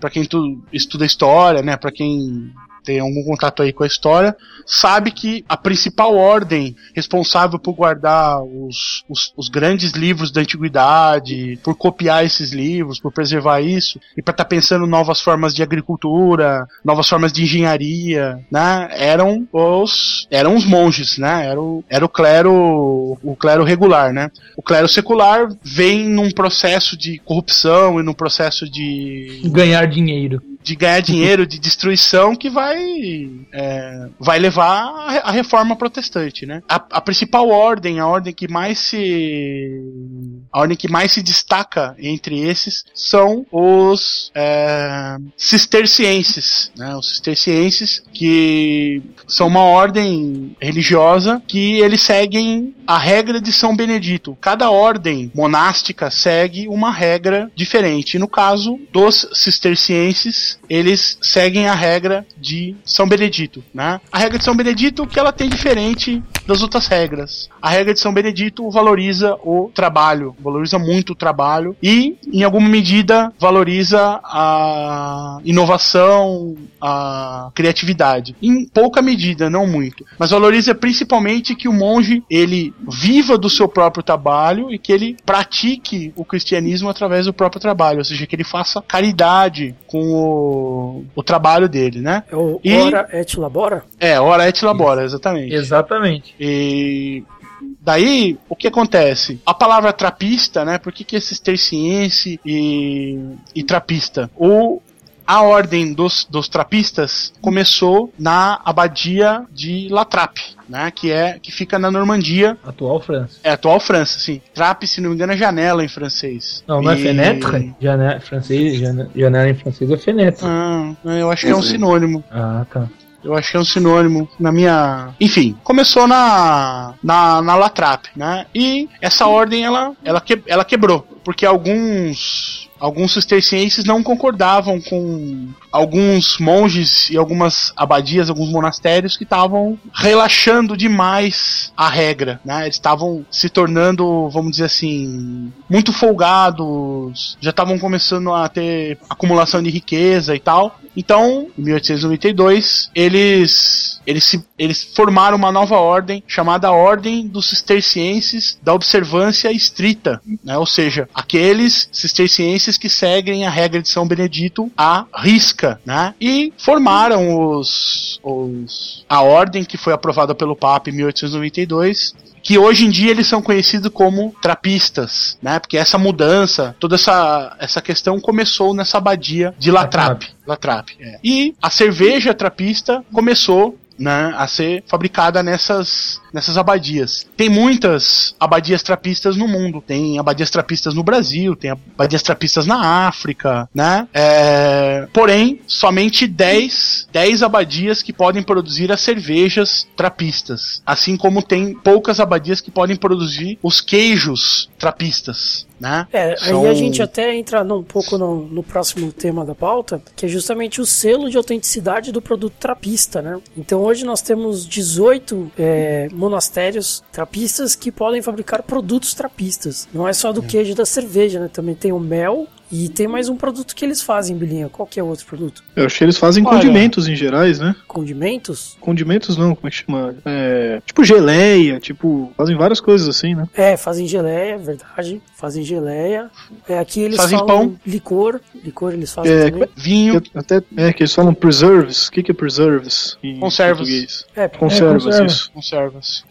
[SPEAKER 6] para quem tu, estuda história, né? Para quem tem algum contato aí com a história, sabe que a principal ordem responsável por guardar os, os, os grandes livros da antiguidade, por copiar esses livros, por preservar isso, e para estar tá pensando novas formas de agricultura, novas formas de engenharia, né? Eram os eram os monges, né? Era o, era o clero o clero regular, né? O clero secular vem num processo de corrupção e num processo de
[SPEAKER 4] ganhar dinheiro
[SPEAKER 6] de ganhar dinheiro, de destruição que vai é, vai levar a reforma protestante, né? A, a, principal ordem, a ordem que mais se a ordem que mais se destaca entre esses são os é, cistercienses, né? Os cistercienses que são uma ordem religiosa que eles seguem a regra de São Benedito. Cada ordem monástica segue uma regra diferente. No caso dos cistercienses, eles seguem a regra de São Benedito, né? A regra de São Benedito que ela tem diferente das outras regras. A regra de São Benedito valoriza o trabalho, valoriza muito o trabalho e, em alguma medida, valoriza a inovação, a criatividade. Em pouca medida, não muito, mas valoriza principalmente que o monge ele viva do seu próprio trabalho e que ele pratique o cristianismo através do próprio trabalho, ou seja, que ele faça caridade com o, o trabalho dele, né?
[SPEAKER 3] É o e, ora et labora?
[SPEAKER 6] É, ora et labora, exatamente.
[SPEAKER 4] Exatamente.
[SPEAKER 6] E Daí, o que acontece? A palavra trapista, né? Por que, que esses terciense e, e trapista? O, a ordem dos, dos trapistas começou na abadia de La Trappe, né, que é que fica na Normandia.
[SPEAKER 4] Atual França.
[SPEAKER 6] É, atual França, sim. Trappe, se não me engano, é janela em francês.
[SPEAKER 4] Não, não é fenêtre? Janela, francês, janela, janela em francês é fenêtre.
[SPEAKER 6] Ah, eu acho que é um sinônimo.
[SPEAKER 4] Ah, tá.
[SPEAKER 6] Eu acho que é um sinônimo na minha. Enfim, começou na na, na Latrap, né? E essa ordem ela ela, que, ela quebrou, porque alguns alguns cistercienses não concordavam com alguns monges e algumas abadias, alguns monastérios que estavam relaxando demais a regra, né? Eles estavam se tornando, vamos dizer assim, muito folgados, já estavam começando a ter acumulação de riqueza e tal. Então, em 1892, eles eles, se, eles formaram uma nova ordem chamada Ordem dos Cistercienses da Observância Estrita, né? ou seja, aqueles cistercienses que seguem a regra de São Benedito à risca, né? e formaram os, os a ordem que foi aprovada pelo Papa em 1892 que hoje em dia eles são conhecidos como trapistas, né? Porque essa mudança, toda essa, essa questão começou nessa abadia de Latrap. Latrap, é. E a cerveja trapista começou né, a ser fabricada nessas, nessas abadias. Tem muitas abadias trapistas no mundo. Tem abadias trapistas no Brasil, tem abadias trapistas na África, né? É, porém, somente 10, 10 abadias que podem produzir as cervejas trapistas. Assim como tem poucas abadias que podem produzir os queijos trapistas. Né?
[SPEAKER 3] É, São... aí a gente até entra um pouco no, no, próximo tema da pauta, que é justamente o selo de autenticidade do produto trapista, né? Então hoje nós temos 18 é, monastérios trapistas que podem fabricar produtos trapistas. Não é só do é. queijo da cerveja, né? Também tem o mel, e tem mais um produto que eles fazem, Bilinha. Qual que é o outro produto?
[SPEAKER 5] Eu acho que eles fazem Olha, condimentos em gerais, né?
[SPEAKER 3] Condimentos?
[SPEAKER 5] Condimentos não, como é que chama? É, tipo geleia, tipo, fazem várias coisas assim, né?
[SPEAKER 3] É, fazem geleia, verdade. Fazem geleia. É, aqui eles
[SPEAKER 6] fazem
[SPEAKER 3] falam
[SPEAKER 6] pão.
[SPEAKER 3] licor. Licor eles fazem
[SPEAKER 5] é,
[SPEAKER 3] também.
[SPEAKER 6] Vinho.
[SPEAKER 5] Até, é, que eles falam preserves. O que, que é preserves?
[SPEAKER 6] Em Conservas.
[SPEAKER 5] Português?
[SPEAKER 3] É,
[SPEAKER 5] conservas,
[SPEAKER 3] é,
[SPEAKER 5] isso.
[SPEAKER 6] Conservas.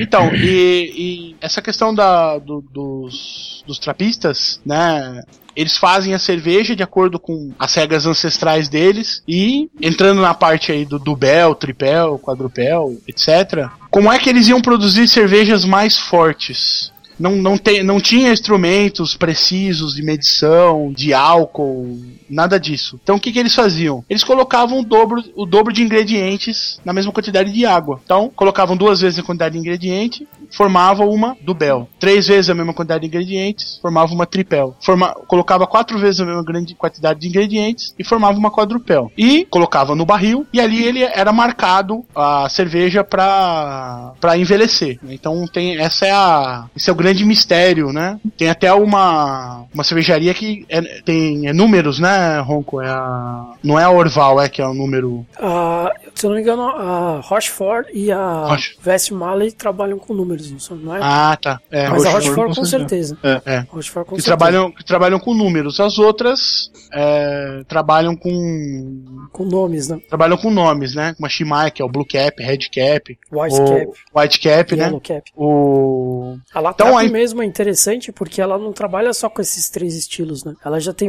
[SPEAKER 6] Então, e, e, essa questão da, do, dos, dos trapistas, né? Eles fazem a cerveja de acordo com as regras ancestrais deles e entrando na parte aí do dubel, tripel, quadrupel, etc. Como é que eles iam produzir cervejas mais fortes? não, não, tem, não tinha instrumentos precisos de medição, de álcool, nada disso. Então o que, que eles faziam? Eles colocavam o dobro, o dobro de ingredientes na mesma quantidade de água. Então colocavam duas vezes a quantidade de ingrediente, formava uma dubel. Três vezes a mesma quantidade de ingredientes, formava uma tripel. Forma, colocava quatro vezes a mesma grande quantidade de ingredientes e formava uma quadrupel. E colocava no barril e ali ele era marcado a cerveja para para envelhecer. Então tem essa é a esse é o grande mistério, né? Tem até uma uma cervejaria que é, tem é números, né, Ronco? É a, não é a Orval, é que é o número.
[SPEAKER 3] Uh, se eu não me engano, a Rochefort e a Roche. Westmalle trabalham com números não é?
[SPEAKER 6] Ah, tá.
[SPEAKER 3] É, Mas Rochefort, a Rochefort com, certeza.
[SPEAKER 6] É. é. Rochefort com que, certeza. Trabalham, que trabalham com números. As outras é, trabalham com.
[SPEAKER 3] Com nomes, né?
[SPEAKER 6] Trabalham com nomes, né? Como a Shimai, que é o Blue Cap, Red Cap.
[SPEAKER 3] White Cap.
[SPEAKER 6] White Cap, né?
[SPEAKER 3] Yellow Cap.
[SPEAKER 6] O...
[SPEAKER 3] A Latrap então, aí... mesmo é interessante porque ela não trabalha só com esses três estilos, né? Ela já tem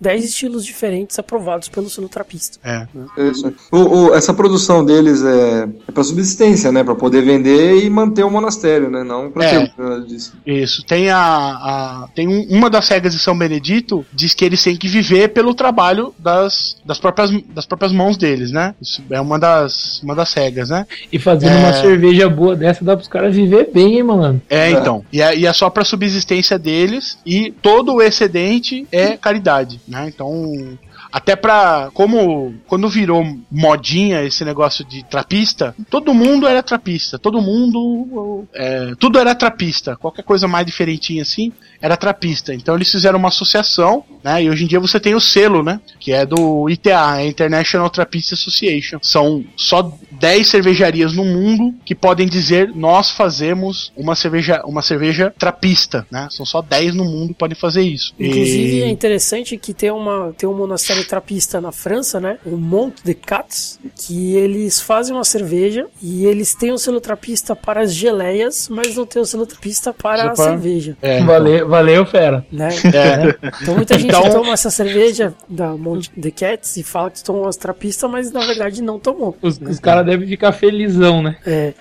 [SPEAKER 3] 10 estilos diferentes aprovados pelo selo trapista.
[SPEAKER 6] É.
[SPEAKER 7] Né? Isso. O, o, essa produção deles é, é para subsistência, né? Para poder vender e manter ter um monastério, né? Não pra
[SPEAKER 6] é, ter disso. Isso. Tem a, a tem um, uma das regras de São Benedito diz que eles têm que viver pelo trabalho das, das próprias das próprias mãos deles, né? Isso é uma das uma das regras, né?
[SPEAKER 4] E fazendo é... uma cerveja boa dessa dá pros caras viver bem, hein, mano?
[SPEAKER 6] É, então. E é, e é só pra subsistência deles e todo o excedente é caridade, né? Então até pra. Como. Quando virou modinha esse negócio de trapista, todo mundo era trapista. Todo mundo. É, tudo era trapista. Qualquer coisa mais diferentinha assim era trapista. Então eles fizeram uma associação, né? E hoje em dia você tem o selo, né? Que é do ITA, International Trappist Association. São só 10 cervejarias no mundo que podem dizer nós fazemos uma cerveja, uma cerveja trapista, né? São só 10 no mundo que podem fazer isso.
[SPEAKER 3] Inclusive e... é interessante que tem uma tem um monastério trapista na França, né? O Mont de Cats, que eles fazem uma cerveja e eles têm o selo trapista para as geleias, mas não tem o selo trapista para a cerveja.
[SPEAKER 4] É, então. Valeu, valeu, fera.
[SPEAKER 3] Né? É. Então muita gente então... toma essa cerveja da Mont de Cats e fala que tomou as trapistas, mas na verdade não tomou.
[SPEAKER 4] Os, né? os caras devem ficar felizão, né?
[SPEAKER 3] É.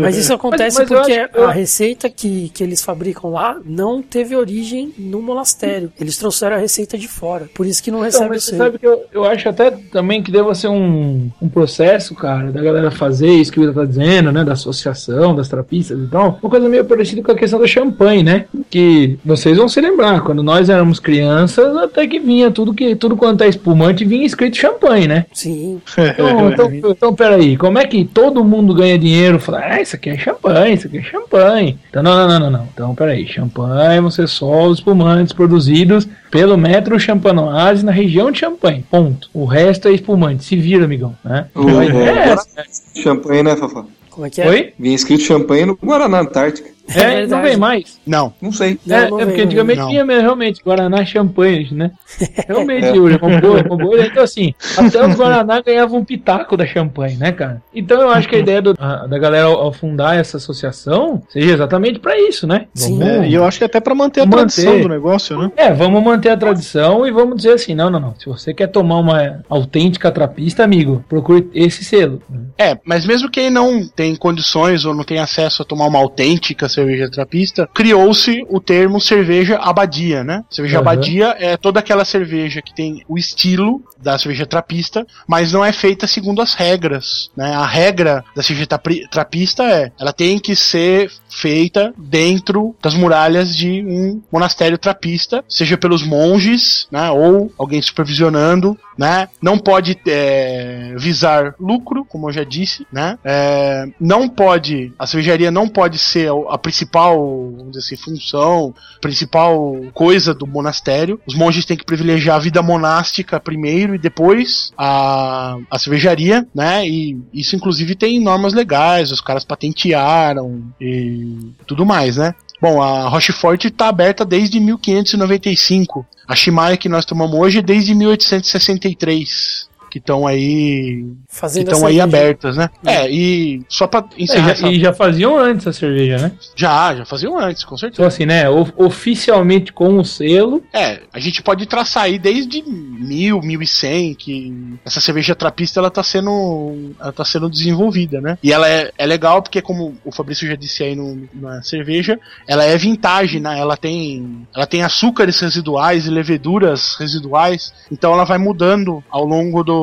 [SPEAKER 3] Mas isso acontece mas, mas porque a receita que, que eles fabricam lá não teve origem no monastério. Eles trouxeram a receita de fora. Por isso que não recebe então, o selo
[SPEAKER 4] sabe que eu, eu acho até também que deva ser um, um processo, cara, da galera fazer isso que o Ida tá dizendo, né? Da associação, das trapistas e tal. Uma coisa meio parecida com a questão do champanhe, né? Que vocês vão se lembrar, quando nós éramos crianças, até que vinha tudo que tudo quanto é espumante vinha escrito champanhe, né?
[SPEAKER 3] Sim.
[SPEAKER 4] Então, então, então peraí, como é que todo mundo ganha dinheiro? Fala, ah, isso aqui é champanhe, isso aqui é champanhe. Então, não, não, não, não, não. Então, peraí, champanhe vão ser só os espumantes produzidos pelo metro champanoise na região de champanhe. Ponto. O resto é espumante. Se vira, amigão. Né?
[SPEAKER 7] O, é, é, champanhe, né, Fafá?
[SPEAKER 3] Como é que é?
[SPEAKER 7] Oi? Vinha escrito champanhe no Guaraná Antártica.
[SPEAKER 3] É
[SPEAKER 4] É, não vem mais.
[SPEAKER 6] Não.
[SPEAKER 7] Não sei.
[SPEAKER 3] Não,
[SPEAKER 4] é,
[SPEAKER 3] não
[SPEAKER 4] é porque antigamente tinha mesmo, realmente, Guaraná champanhe, né? Realmente, Yuri, é uma boa, uma boa. Então, assim, até os Guaraná ganhavam um pitaco da champanhe, né, cara? Então eu acho que a ideia do- a- da galera ao, ao fundar essa associação seja exatamente pra isso, né?
[SPEAKER 3] Sim.
[SPEAKER 4] Vamos-
[SPEAKER 5] É, e eu acho que até pra manter a
[SPEAKER 4] Manter.
[SPEAKER 5] tradição do negócio, né?
[SPEAKER 4] É, vamos manter a tradição e vamos dizer assim, não, não, não. Se você quer tomar uma autêntica trapista, amigo, procure esse selo.
[SPEAKER 6] É, mas mesmo quem não tem condições ou não tem acesso a tomar uma autêntica cerveja trapista, criou-se o termo cerveja abadia, né? Cerveja
[SPEAKER 4] Aham.
[SPEAKER 6] abadia é toda aquela cerveja que tem o estilo da cerveja trapista, mas não é feita segundo as regras, né? A regra da cerveja trapista é, ela tem que ser feita dentro das muralhas de um monastério trapista, seja pelos monges, né, ou alguém supervisionando, né? Não pode é, visar lucro, como eu já disse, né? É, não pode, a cervejaria não pode ser a principal, assim, função, principal coisa do monastério. Os monges têm que privilegiar a vida monástica primeiro e depois a, a cervejaria, né? E isso inclusive tem normas legais, os caras patentearam e tudo mais, né? Bom, a Rochefort está aberta desde 1595. A Shimaia que nós tomamos hoje é desde 1863. Que estão aí. Que
[SPEAKER 3] Fazendo
[SPEAKER 6] estão
[SPEAKER 3] a
[SPEAKER 6] aí abertas, né? É, e só pra
[SPEAKER 4] É,
[SPEAKER 6] encerrar.
[SPEAKER 4] já-
[SPEAKER 6] essa-
[SPEAKER 4] e já faziam antes a cerveja, né?
[SPEAKER 6] Já, já faziam antes, com certeza.
[SPEAKER 4] Então, assim, né? o- Oficialmente com o selo.
[SPEAKER 6] É, a gente pode traçar aí desde 1000, 1100 que essa cerveja trapista ela tá sendo ela tá sendo desenvolvida, né? E ela é, é legal porque como o Fabrício já disse aí no- na cerveja, ela é vintage, né? Ela tem ela tem açúcares residuais e leveduras residuais, então ela vai mudando ao longo do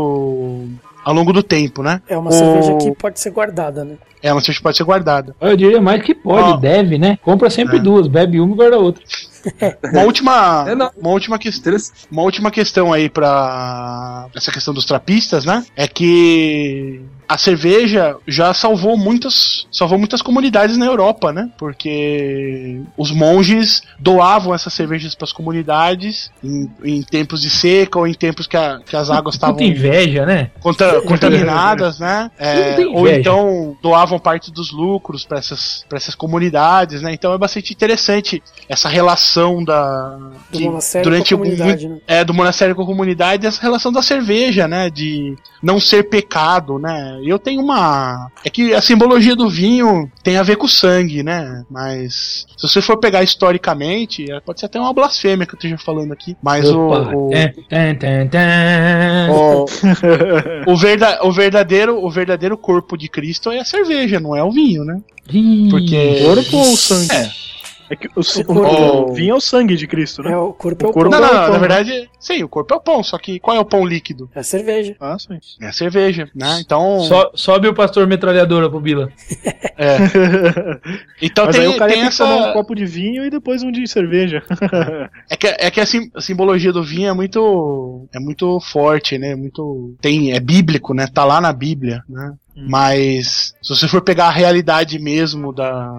[SPEAKER 6] ao longo do tempo, né?
[SPEAKER 3] É uma
[SPEAKER 6] O-
[SPEAKER 3] cerveja que pode ser guardada, né?
[SPEAKER 6] É uma cerveja que pode ser guardada.
[SPEAKER 4] Eu diria mais que pode, deve, né? Compra sempre
[SPEAKER 6] É.
[SPEAKER 4] duas, bebe uma e guarda outra.
[SPEAKER 6] Uma última
[SPEAKER 7] É,
[SPEAKER 6] uma última questão. Uma última questão aí pra essa questão dos trapistas, né? É que a cerveja já salvou muitas, salvou muitas comunidades na Europa, né? Porque os monges doavam essas cervejas para as comunidades em, em tempos de seca ou em tempos que, a- que as águas estavam
[SPEAKER 4] inveja, né?
[SPEAKER 6] conta- contaminadas, né? É,
[SPEAKER 4] Não tem
[SPEAKER 6] ou então doavam parte dos lucros para essas, pra essas comunidades, né? Então é bastante interessante essa relação da
[SPEAKER 3] Do monastério
[SPEAKER 6] durante
[SPEAKER 3] com a comunidade, né?
[SPEAKER 6] é, do monastério com a comunidade, essa relação da cerveja, né? De não ser pecado, né? Eu tenho uma. É que a simbologia do vinho tem a ver com o sangue, né? Mas se você for pegar historicamente, é, pode ser até uma blasfêmia que eu esteja falando aqui. Mas o.
[SPEAKER 4] Opa,
[SPEAKER 6] o-
[SPEAKER 4] é, tan, tan, tan.
[SPEAKER 6] o, o, verda, o verdadeiro o verdadeiro corpo de Cristo é a cerveja, não é o vinho, né? Porque-
[SPEAKER 5] Corpo ou sangue?
[SPEAKER 6] É.
[SPEAKER 5] É que o, o,
[SPEAKER 3] corpo.
[SPEAKER 5] o vinho é o sangue de Cristo, né?
[SPEAKER 3] É, o corpo é
[SPEAKER 5] O
[SPEAKER 3] o
[SPEAKER 5] corpo
[SPEAKER 3] pão.
[SPEAKER 6] Não, não,
[SPEAKER 5] é o pão,
[SPEAKER 6] na verdade, sim, o corpo é o pão, só que qual é o pão líquido?
[SPEAKER 3] É a cerveja.
[SPEAKER 5] Ah, sim.
[SPEAKER 6] É a cerveja, né? Então.
[SPEAKER 4] So- sobe o pastor metralhadora pro Bila.
[SPEAKER 6] é. Então
[SPEAKER 5] Mas
[SPEAKER 6] tem,
[SPEAKER 5] aí o cara
[SPEAKER 6] tem
[SPEAKER 5] que tomar um
[SPEAKER 6] essa.
[SPEAKER 5] copo de vinho e depois um de cerveja.
[SPEAKER 6] É que, é que a, sim- a simbologia do vinho é muito. É muito forte, né? Muito. Tem, é bíblico, né? Tá lá na Bíblia, né? Mas se você for pegar a realidade mesmo da.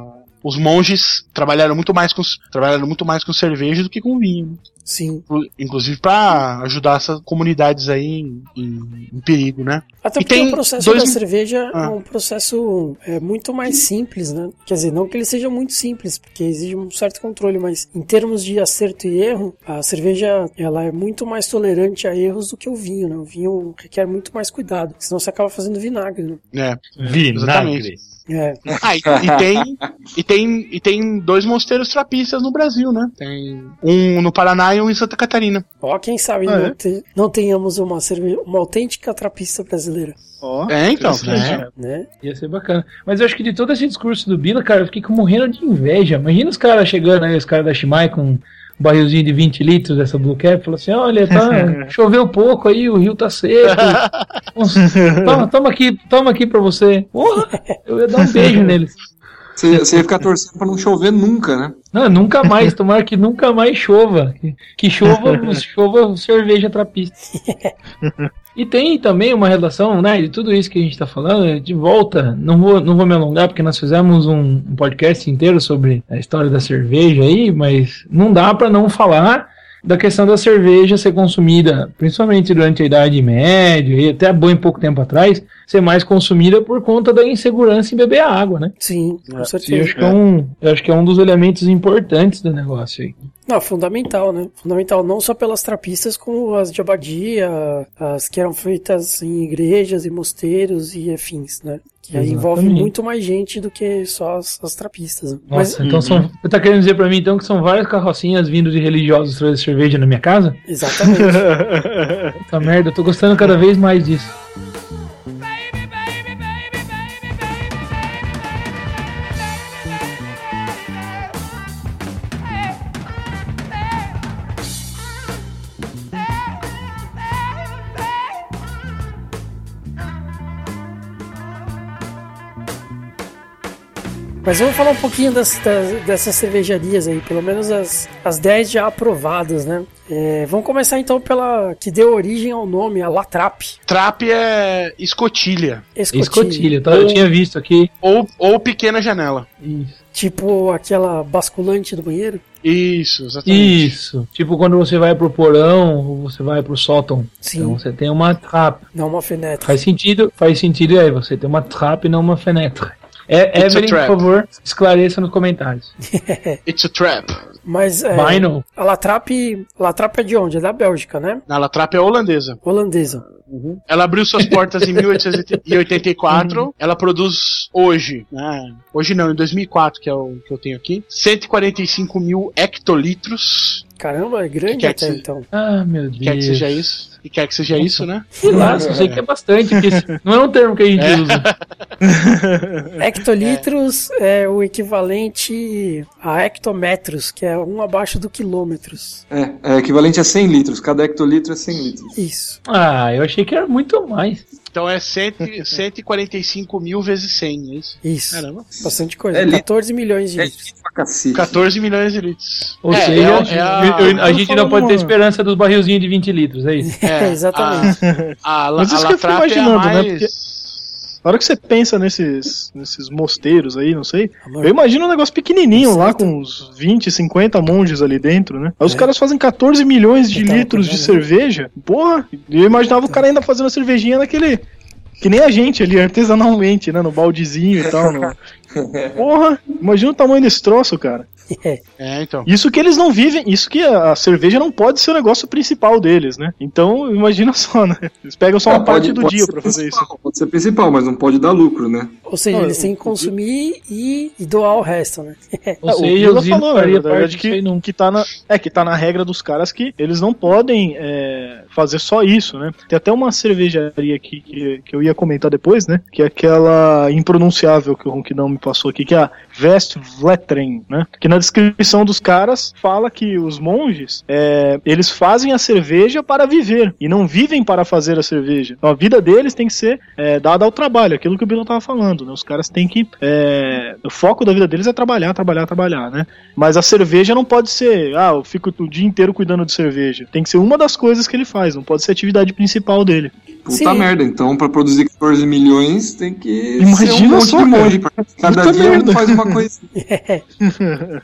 [SPEAKER 6] Os monges trabalharam muito mais com trabalharam muito mais com cerveja do que com vinho.
[SPEAKER 3] Sim.
[SPEAKER 6] Inclu- Inclusive para ajudar essas comunidades aí em, em- em perigo, né?
[SPEAKER 3] Até
[SPEAKER 6] E
[SPEAKER 3] porque
[SPEAKER 6] tem
[SPEAKER 3] o processo
[SPEAKER 6] dois-
[SPEAKER 3] da cerveja
[SPEAKER 6] Ah.
[SPEAKER 3] é um processo é, muito mais simples, né? Quer dizer, não que ele seja muito simples, porque exige um certo controle, mas em termos de acerto e erro, a cerveja ela é muito mais tolerante a erros do que o vinho, né? O vinho requer muito mais cuidado, senão você acaba fazendo vinagre, né?
[SPEAKER 6] É.
[SPEAKER 4] Vinagre.
[SPEAKER 3] É,
[SPEAKER 6] Ah, e, e tem, e tem e tem dois mosteiros trapistas no Brasil, né? Tem um no Paraná e um em Santa Catarina.
[SPEAKER 3] ó, quem sabe
[SPEAKER 5] Ah,
[SPEAKER 3] não,
[SPEAKER 5] é?
[SPEAKER 3] te- não tenhamos uma uma autêntica trapista brasileira,
[SPEAKER 5] Ó,
[SPEAKER 6] É, então.
[SPEAKER 5] interessante.
[SPEAKER 6] É.
[SPEAKER 3] né?
[SPEAKER 4] Ia ser bacana. Mas eu acho que de todo esse discurso do Bila, cara, eu fiquei morrendo de inveja. Imagina os caras chegando aí, os caras da Shimai com barrilzinho de 20 litros dessa Blue Cap, falou assim: olha, tá, choveu pouco aí, o rio tá seco. toma, toma aqui, toma aqui pra você. Porra, eu ia dar um beijo neles.
[SPEAKER 7] Você, você ia ficar torcendo pra não chover nunca, né?
[SPEAKER 4] Não, nunca mais, tomara que nunca mais chova. Que, que chova, chova cerveja trapista. E tem também uma relação, né, de tudo isso que a gente está falando, de volta, não vou, não vou me alongar, porque nós fizemos um, um podcast inteiro sobre a história da cerveja aí, mas não dá para não falar da questão da cerveja ser consumida, principalmente durante a Idade Média e até bem pouco tempo atrás, ser mais consumida por conta da insegurança em beber a água, né?
[SPEAKER 3] Sim, com
[SPEAKER 4] E eu
[SPEAKER 3] certeza.
[SPEAKER 4] acho, que é um, eu acho que é um dos elementos importantes do negócio aí.
[SPEAKER 3] Não, fundamental, né? Fundamental não só pelas trapistas, como as de abadia, as que eram feitas em igrejas e mosteiros e afins, né? Que aí envolve muito mais gente do que só as, as trapistas. né?
[SPEAKER 4] Nossa,
[SPEAKER 3] Mas,
[SPEAKER 4] então são. Você tá querendo dizer pra mim então que são várias carrocinhas vindo de religiosos trazer cerveja na minha casa?
[SPEAKER 3] exatamente.
[SPEAKER 4] Essa merda, eu tô gostando cada vez mais disso.
[SPEAKER 3] Mas vamos falar um pouquinho das, das- dessas cervejarias aí, pelo menos as, as 10 já aprovadas, né? É, vamos começar então pela que deu origem ao nome, a Latrap.
[SPEAKER 6] Trap é escotilha.
[SPEAKER 3] Escotilha.
[SPEAKER 4] Escotilha, tá? Eu tinha visto aqui.
[SPEAKER 6] Ou, ou pequena janela.
[SPEAKER 4] Isso.
[SPEAKER 3] Tipo aquela basculante do banheiro.
[SPEAKER 6] Isso, exatamente.
[SPEAKER 4] Isso. Tipo quando você vai pro porão ou você vai pro sótão.
[SPEAKER 3] Sim.
[SPEAKER 4] Então você tem uma trap.
[SPEAKER 3] Não uma fenetra.
[SPEAKER 4] Faz sentido, faz sentido aí. Você tem uma trap e não uma fenetra. É,
[SPEAKER 6] It's a
[SPEAKER 4] Evelyn, por
[SPEAKER 6] trap.
[SPEAKER 4] favor, esclareça nos comentários.
[SPEAKER 6] It's a trap.
[SPEAKER 3] Mas é,
[SPEAKER 4] Vinyl?
[SPEAKER 3] a Latrap, Latrap é de onde? É da Bélgica, né?
[SPEAKER 6] A Latrap é holandesa.
[SPEAKER 3] Holandesa.
[SPEAKER 6] Ela abriu suas portas em 1884. Ela produz hoje, né? hoje não, em 2004, que é o que eu tenho aqui, 145 mil hectolitros.
[SPEAKER 3] Caramba, é grande até
[SPEAKER 6] se-
[SPEAKER 3] então.
[SPEAKER 4] Ah, meu Deus.
[SPEAKER 6] Que quer que seja isso? Que quer que seja isso, né?
[SPEAKER 4] Sei lá, eu sei que é bastante. porque isso não é um termo que a gente usa.
[SPEAKER 3] Hectolitros é. o equivalente a hectometros, que é um abaixo do quilômetros.
[SPEAKER 7] É, é equivalente a 100 litros. Cada hectolitro é 100 litros.
[SPEAKER 3] Isso.
[SPEAKER 4] Ah, eu achei que era muito mais.
[SPEAKER 6] Então é 100, 145 mil vezes 100, é isso?
[SPEAKER 3] Isso.
[SPEAKER 6] Caramba.
[SPEAKER 3] Bastante coisa.
[SPEAKER 7] É litro.
[SPEAKER 3] 14 milhões de
[SPEAKER 7] É
[SPEAKER 3] litros.
[SPEAKER 7] pra cacete.
[SPEAKER 6] 14 milhões de litros.
[SPEAKER 4] Ou
[SPEAKER 6] É,
[SPEAKER 4] seja,
[SPEAKER 6] é- é a-
[SPEAKER 4] eu- eu- a, gente
[SPEAKER 5] falando
[SPEAKER 4] pode ter esperança dos barrilzinhos de 20 litros, é isso?
[SPEAKER 6] É,
[SPEAKER 3] exatamente.
[SPEAKER 6] A, a,
[SPEAKER 5] Mas
[SPEAKER 6] a
[SPEAKER 5] isso que eu fico
[SPEAKER 6] é a
[SPEAKER 5] imaginando, né?
[SPEAKER 6] mais...
[SPEAKER 5] Porque- Na hora que você pensa nesses, nesses mosteiros aí, não sei,
[SPEAKER 3] Amor.
[SPEAKER 5] eu imagino um negócio pequenininho lá com uns 20, 50 monges ali dentro, né? Aí os
[SPEAKER 3] É.
[SPEAKER 5] caras fazem 14 milhões de
[SPEAKER 3] Eu tava
[SPEAKER 5] litros de cerveja. Porra, eu imaginava o cara ainda fazendo a cervejinha naquele. Que nem a gente ali, artesanalmente, né? No baldezinho e tal. no- Porra, imagina o tamanho desse troço, cara.
[SPEAKER 6] É, então.
[SPEAKER 5] Isso que eles não vivem, isso que a a cerveja não pode ser o negócio principal deles, né? Então, imagina só, né? Eles pegam só uma
[SPEAKER 7] Ah,
[SPEAKER 5] parte
[SPEAKER 7] pode-
[SPEAKER 5] do
[SPEAKER 7] pode
[SPEAKER 5] dia pra fazer isso.
[SPEAKER 7] Pode ser principal, mas não pode dar lucro, né?
[SPEAKER 3] Ou seja,
[SPEAKER 5] Não,
[SPEAKER 3] eles têm que consumir e, e doar o resto, né?
[SPEAKER 4] Ou
[SPEAKER 5] o
[SPEAKER 4] seja,
[SPEAKER 5] Vila
[SPEAKER 4] o
[SPEAKER 5] falou, na
[SPEAKER 4] faria
[SPEAKER 5] verdade,
[SPEAKER 4] parte
[SPEAKER 5] que,
[SPEAKER 4] não.
[SPEAKER 5] que, tá na, é, que tá na regra dos caras que eles não podem é, fazer só isso, né? Tem até uma cervejaria aqui que, que eu ia comentar depois, né? Que é aquela impronunciável que o Ronquidão me passou aqui, que é a Vestvletren, né? Que na descrição dos caras fala que os monges, é, eles fazem a cerveja para viver e não vivem para fazer a cerveja. Então a vida deles tem que ser é, dada ao trabalho, aquilo que o Bilo tava falando, né? Os caras têm que... é, o foco da vida deles é trabalhar, trabalhar, trabalhar, né? Mas a cerveja não pode ser, ah, eu fico o dia inteiro cuidando de cerveja. Tem que ser uma das coisas que ele faz, não pode ser a atividade principal dele.
[SPEAKER 7] Puta
[SPEAKER 3] Sim.
[SPEAKER 7] merda, então pra produzir 14 milhões tem que ser um
[SPEAKER 5] Imagina
[SPEAKER 7] monte
[SPEAKER 5] só,
[SPEAKER 7] de monge. Cada
[SPEAKER 5] Puta
[SPEAKER 7] dia
[SPEAKER 5] merda.
[SPEAKER 7] um faz uma coisa.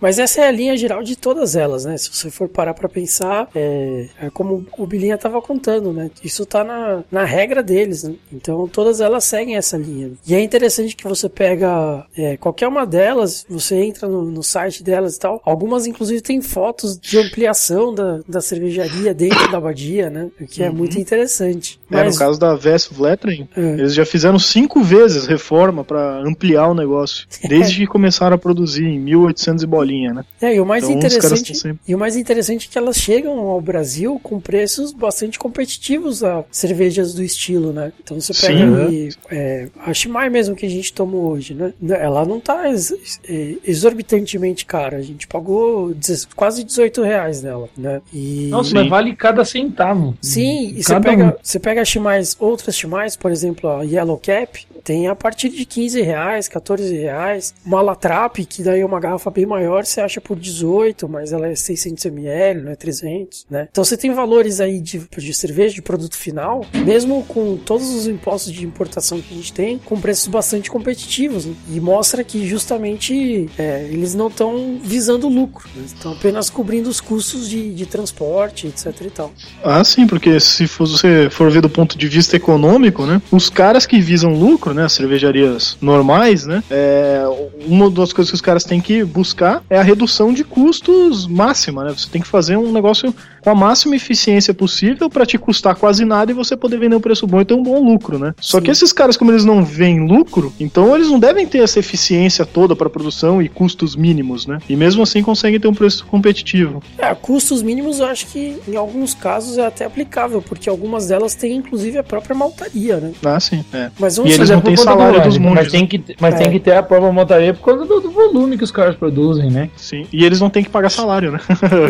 [SPEAKER 3] Mas essa é a linha geral de todas elas, né? Se você for parar pra pensar, é, é como o Bilinha tava contando, né? Isso tá na, na regra deles, né? Então todas elas seguem essa linha. E é interessante que você pega é, qualquer uma delas, você entra no, no site delas e tal. Algumas, inclusive, tem fotos de ampliação da, da cervejaria dentro da abadia, né? O que é muito interessante.
[SPEAKER 5] É,
[SPEAKER 3] Mas,
[SPEAKER 5] no caso da Vestvletren,
[SPEAKER 3] É.
[SPEAKER 5] eles já fizeram cinco vezes reforma para ampliar o negócio, desde que começaram a produzir em 1800 e bolinha, né?
[SPEAKER 3] É, e o mais
[SPEAKER 5] Então,
[SPEAKER 3] interessante,
[SPEAKER 5] sempre-
[SPEAKER 3] e o mais interessante é que elas chegam ao Brasil com preços bastante competitivos a cervejas do estilo, né? Então você pega
[SPEAKER 5] Sim,
[SPEAKER 3] aí, é, a Chimay mesmo que a gente tomou hoje, né? Ela não tá ex- é, exorbitantemente cara. A gente pagou quase 18 reais nela, né? E
[SPEAKER 4] Nossa,
[SPEAKER 5] Sim.
[SPEAKER 4] mas vale cada centavo.
[SPEAKER 3] Sim, e você pega,
[SPEAKER 4] um.
[SPEAKER 3] você pega chimais, outras chimais, por exemplo, a Yellow Cap, tem a partir de 15 reais, 14 reais. Uma Latrap, que daí é uma garrafa bem maior, você acha por 18, mas ela é 600 ml, não é 300, né? Então você tem valores aí de, de cerveja, de produto final, mesmo com todos os impostos de importação que a gente tem, com preços bastante competitivos. Né? E mostra que justamente é, eles não estão visando lucro, né? estão apenas cobrindo os custos de, de transporte, etc e tal.
[SPEAKER 5] Ah, sim, porque se você for ver do ponto de vista econômico, né, os caras que visam lucro, né, as cervejarias normais, né, é, uma das coisas que os caras têm que buscar é a redução de custos máxima, né, você tem que fazer um negócio com a máxima eficiência possível para te custar quase nada e você poder vender um preço bom e ter um bom lucro, né. Só Sim. que esses caras, como eles não veem lucro, então eles não devem ter essa eficiência toda para produção e custos mínimos, né, e mesmo assim conseguem ter um preço competitivo.
[SPEAKER 3] É, custos mínimos eu acho que em alguns casos é até aplicável, porque algumas delas têm inclusive a própria maltaria, né?
[SPEAKER 5] Ah, sim. É.
[SPEAKER 3] Mas
[SPEAKER 5] e eles não têm salário dos mundos.
[SPEAKER 4] Mas, tem que, mas é. tem que ter a própria maltaria por causa do, do, volume que os caras produzem, né?
[SPEAKER 5] Sim. E eles não têm que pagar salário, né?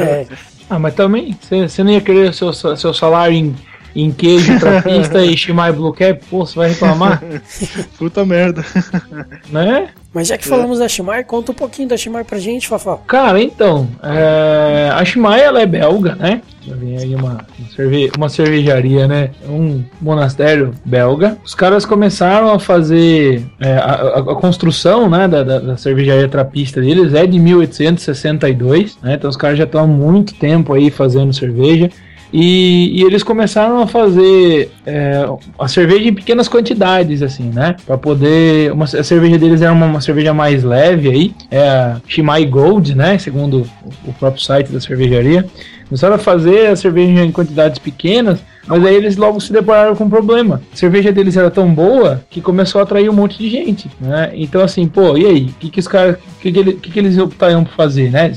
[SPEAKER 4] É. ah, mas também, você não ia querer seu, seu salário em em queijo trapista e Shimai Blue Cap, pô, você vai reclamar?
[SPEAKER 5] Puta merda.
[SPEAKER 4] Né?
[SPEAKER 3] Mas já que falamos é. da Shimai, conta um pouquinho da Shimai pra gente, Fafá.
[SPEAKER 4] Cara, então, é... a Shimai ela é belga, né? Já vem aí uma, uma, cerve... uma cervejaria, né? Um monastério belga. Os caras começaram a fazer é, a, a, a, construção né, da, da, da, cervejaria trapista deles é de 1862, né? Então os caras já estão há muito tempo aí fazendo cerveja. E, e, eles começaram a fazer é, a cerveja em pequenas quantidades, assim, né? Para poder. Uma, a cerveja deles era uma, uma, cerveja mais leve aí, é a Shimai Gold, né? Segundo o próprio site da cervejaria. Começaram a fazer a cerveja em quantidades pequenas mas aí eles logo se depararam com um problema. A cerveja deles era tão boa que começou a atrair um monte de gente, né? Então assim, pô, e aí? O que, que os caras, que, que, que, que, eles optaram por fazer, né?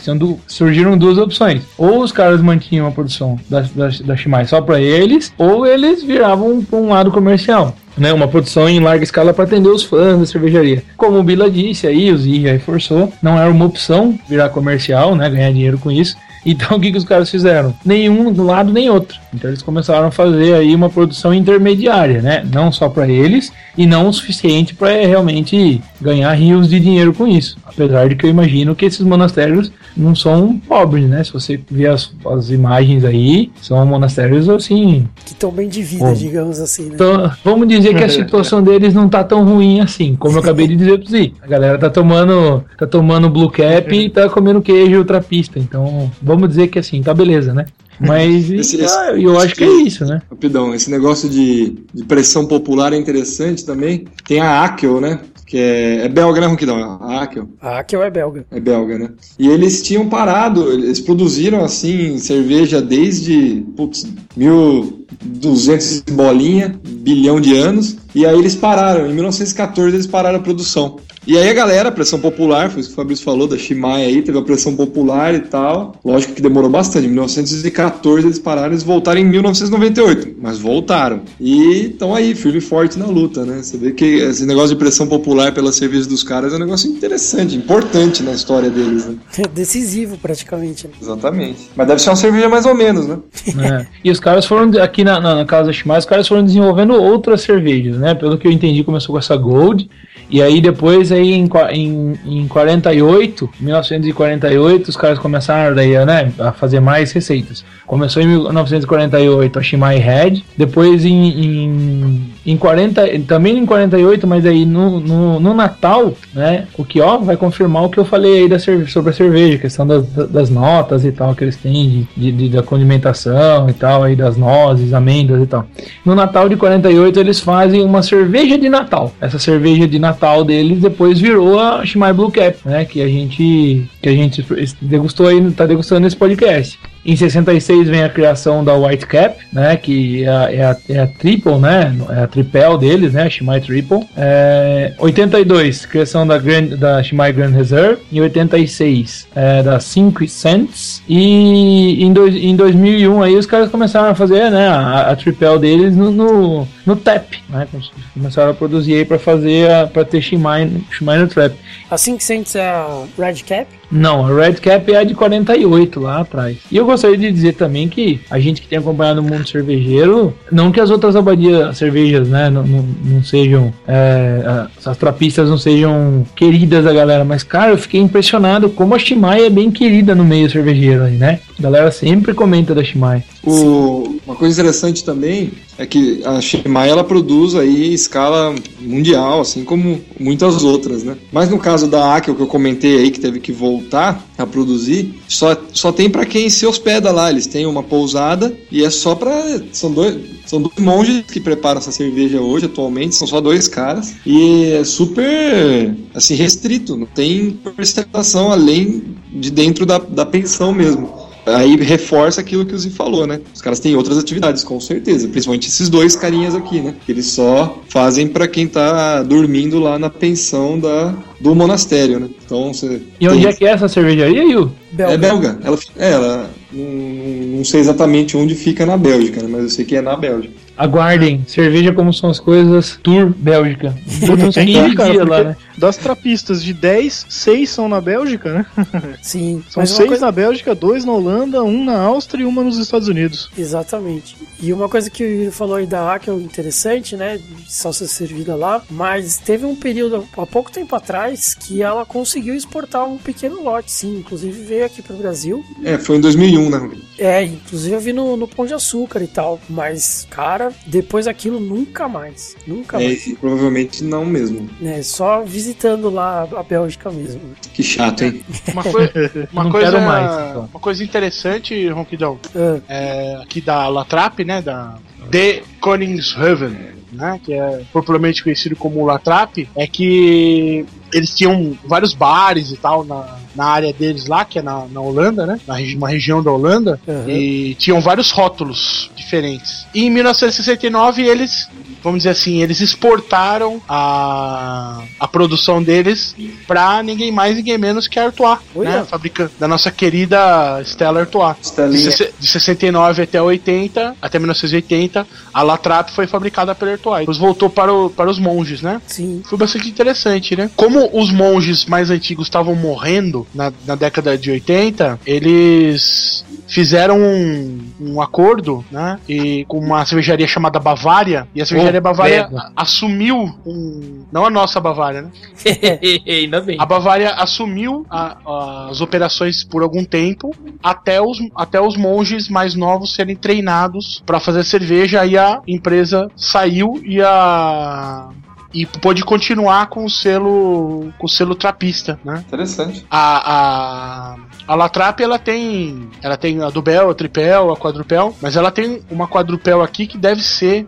[SPEAKER 4] Surgiram duas opções. Ou os caras mantinham a produção da, da, da Shimai só para eles, ou eles viravam para um lado comercial. Né, uma produção em larga escala para atender os fãs da cervejaria. Como o Bila disse aí, o Zi já reforçou, não era uma opção virar comercial, né, ganhar dinheiro com isso. Então o que, que os caras fizeram? Nenhum do lado nem outro. Então eles começaram a fazer aí uma produção intermediária, né? Não só para eles e não o suficiente para realmente ganhar rios de dinheiro com isso. Apesar de que eu imagino que esses monastérios não são pobres, né? Se você ver as, as imagens aí, são monastérios assim.
[SPEAKER 3] Que estão bem de vida, bom, digamos assim, né?
[SPEAKER 4] Então, vamos dizer que a situação deles não tá tão ruim assim, como eu acabei de dizer pra você. A galera tá tomando, tá tomando blue cap e tá comendo queijo trapista. Então, vamos dizer que assim, tá beleza, né? Mas esse, ah, eu acho que é isso, né?
[SPEAKER 7] Rapidão, esse negócio de, de pressão popular é interessante também. Tem a Akel, né? Que é, é belga, né, Ronquidão? A Akel.
[SPEAKER 3] A Akel é belga.
[SPEAKER 7] É belga, né? E eles tinham parado, eles produziram, assim, cerveja desde, putz, 1200 bolinha, bilhão de anos, e aí eles pararam, em 1914 eles pararam a produção. E aí a galera, pressão popular, foi isso que o Fabrício falou, da Shimai aí, teve a pressão popular e tal. Lógico que demorou bastante. Em 1914 eles pararam, eles voltaram em 1998, mas voltaram. E estão aí, firme e forte na luta, né? Você vê que esse negócio de pressão popular pela serviço dos caras é um negócio interessante, importante na história deles, né?
[SPEAKER 3] É decisivo, praticamente. Né?
[SPEAKER 7] Exatamente. Mas deve ser uma cerveja mais ou menos, né?
[SPEAKER 4] É. E os caras foram, aqui na, na, na casa Shimai, os caras foram desenvolvendo outras cervejas, né? Pelo que eu entendi, começou com essa Gold. E aí depois aí em, em, em 48, 1948, os caras começaram daí, né, a fazer mais receitas. Começou em 1948 a Shimai Head, depois em, em, em 40, também em 48, mas aí no, no, no, Natal, né, o que ó vai confirmar o que eu falei aí da sobre a cerveja, questão das, das notas e tal que eles têm de, de, da condimentação e tal, aí das nozes, amêndoas e tal. No Natal de 48 eles fazem uma cerveja de Natal. Essa cerveja de Natal deles depois virou a Shimai Blue Cap, né, que a gente que a gente degustou aí, tá degustando nesse podcast. Em 66 vem a criação da White Cap, né, que é a, é a, é a triple, né, é a tripel deles, né, a Shimai Triple. É, 82, criação da, Grand, da Shimai Grand Reserve. Em 86, é, da 5 Cents. E em, dois, em 2001 aí os caras começaram a fazer, né, a, a tripel deles no, no no TAP, né? Começaram a produzir aí para fazer para ter Shimai, Shimai no Trap.
[SPEAKER 3] Assim que sente é a Red Cap?
[SPEAKER 4] Não, a Red Cap é a de 48 lá atrás. E eu gostaria de dizer também que a gente que tem acompanhado o mundo cervejeiro, não que as outras abadias cervejas, né, não, não, não sejam, é, as trapistas não sejam queridas da galera, mas cara, eu fiquei impressionado como a Shimai é bem querida no meio cervejeiro aí, né? A galera sempre comenta da Shimai.
[SPEAKER 7] O, uma coisa interessante também é que a Shimai ela produz aí escala mundial, assim como muitas outras, né? Mas no caso da Akel que eu comentei aí que teve que voltar a produzir, só, só tem para quem se hospeda lá. Eles têm uma pousada e é só para são dois são dois monges que preparam essa cerveja hoje atualmente, são só dois caras e é super assim restrito, não tem apresentação além de dentro da, da pensão mesmo. Aí reforça aquilo que o Zi falou, né? Os caras têm outras atividades, com certeza. Principalmente esses dois carinhas aqui, né? Eles só fazem para quem tá dormindo lá na pensão da, do monastério, né? Então você.
[SPEAKER 4] E onde é que é essa cervejaria, Yu?
[SPEAKER 7] Belga. É belga. Ela, é, ela não, não, sei exatamente onde fica na Bélgica, né? mas eu sei que é na Bélgica.
[SPEAKER 4] Aguardem, cerveja como são as coisas, Tour Bélgica.
[SPEAKER 5] Tem cara, lá, né? Das trapistas de 10, 6 são na Bélgica, né?
[SPEAKER 3] Sim.
[SPEAKER 5] São 6 coisa... na Bélgica, 2 na Holanda, 1 um na Áustria e uma nos Estados Unidos.
[SPEAKER 3] Exatamente. E uma coisa que ele falou aí da Hack é interessante, né? De salsa servida lá, mas teve um período, há pouco tempo atrás, que ela conseguiu exportar um pequeno lote, sim. Inclusive veio aqui para o Brasil.
[SPEAKER 7] É, foi em 2001, né?
[SPEAKER 3] É, inclusive eu vi no, no Pão de Açúcar e tal. Mas, cara, depois aquilo nunca mais. Nunca
[SPEAKER 7] é,
[SPEAKER 3] mais.
[SPEAKER 7] provavelmente não mesmo.
[SPEAKER 3] É, só visitando lá a Bélgica mesmo.
[SPEAKER 7] Que chato, hein?
[SPEAKER 6] Uma, coi uma coisa, mais, então. uma coisa interessante, Ronquidão, ah. é, aqui da Latrap, né? Da The Koningshoven né, que é popularmente conhecido como Latrap, é que eles tinham vários bares e tal na, na área deles lá, que é na, na Holanda, né? Na uma região da Holanda. Uhum. E tinham vários rótulos diferentes. E em 1969 eles, vamos dizer assim, eles exportaram a, a produção deles para ninguém mais, ninguém menos que a Artois, né? Fabricante da nossa querida Stella Artois. De, de 69 até 80, até 1980, a Latrap foi fabricada pela Artois. Depois voltou para, o, para os monges, né?
[SPEAKER 3] Sim.
[SPEAKER 6] Foi bastante interessante, né? Como os monges mais antigos estavam morrendo na, na década de 80, eles fizeram um, um acordo, né? E com uma cervejaria chamada Bavária, e a cervejaria oh, Bavária assumiu um, não a nossa Bavária, né?
[SPEAKER 3] Ainda bem.
[SPEAKER 6] A Bavária assumiu a, a, as operações por algum tempo até os, até os monges mais novos serem treinados para fazer cerveja e a empresa saiu e a e pôde continuar com o selo com o selo trapista, né?
[SPEAKER 7] Interessante.
[SPEAKER 6] A, a, a Latrap ela tem ela tem a Dubel, a Tripel, a Quadrupel, mas ela tem uma Quadrupel aqui que deve ser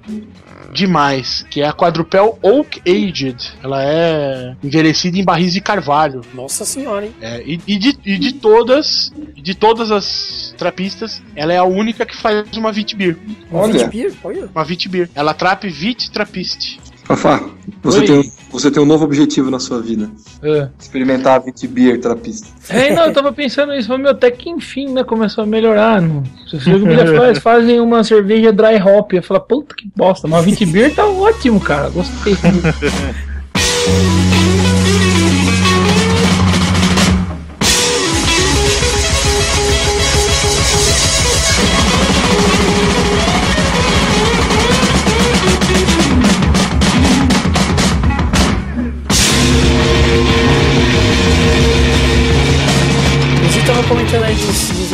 [SPEAKER 6] demais, que é a Quadrupel Oak Aged. Ela é envelhecida em barris de carvalho.
[SPEAKER 3] Nossa senhora, hein?
[SPEAKER 6] É, e, e, de, e de todas, de todas as trapistas, ela é a única que faz uma Vitbeer.
[SPEAKER 7] Olha.
[SPEAKER 3] Olha.
[SPEAKER 6] Uma Vitbeer. Ela trap Vit Trapiste.
[SPEAKER 7] Fafá, você tem, você tem um novo objetivo na sua vida. É. Experimentar a Vitbeer trapista.
[SPEAKER 4] É, não, eu tava pensando nisso, meu, até que enfim, né, começou a melhorar. Não. Se faz, fazem uma cerveja dry hop, eu falo, puta que bosta, mas a Vitbeer tá ótimo, cara, gostei.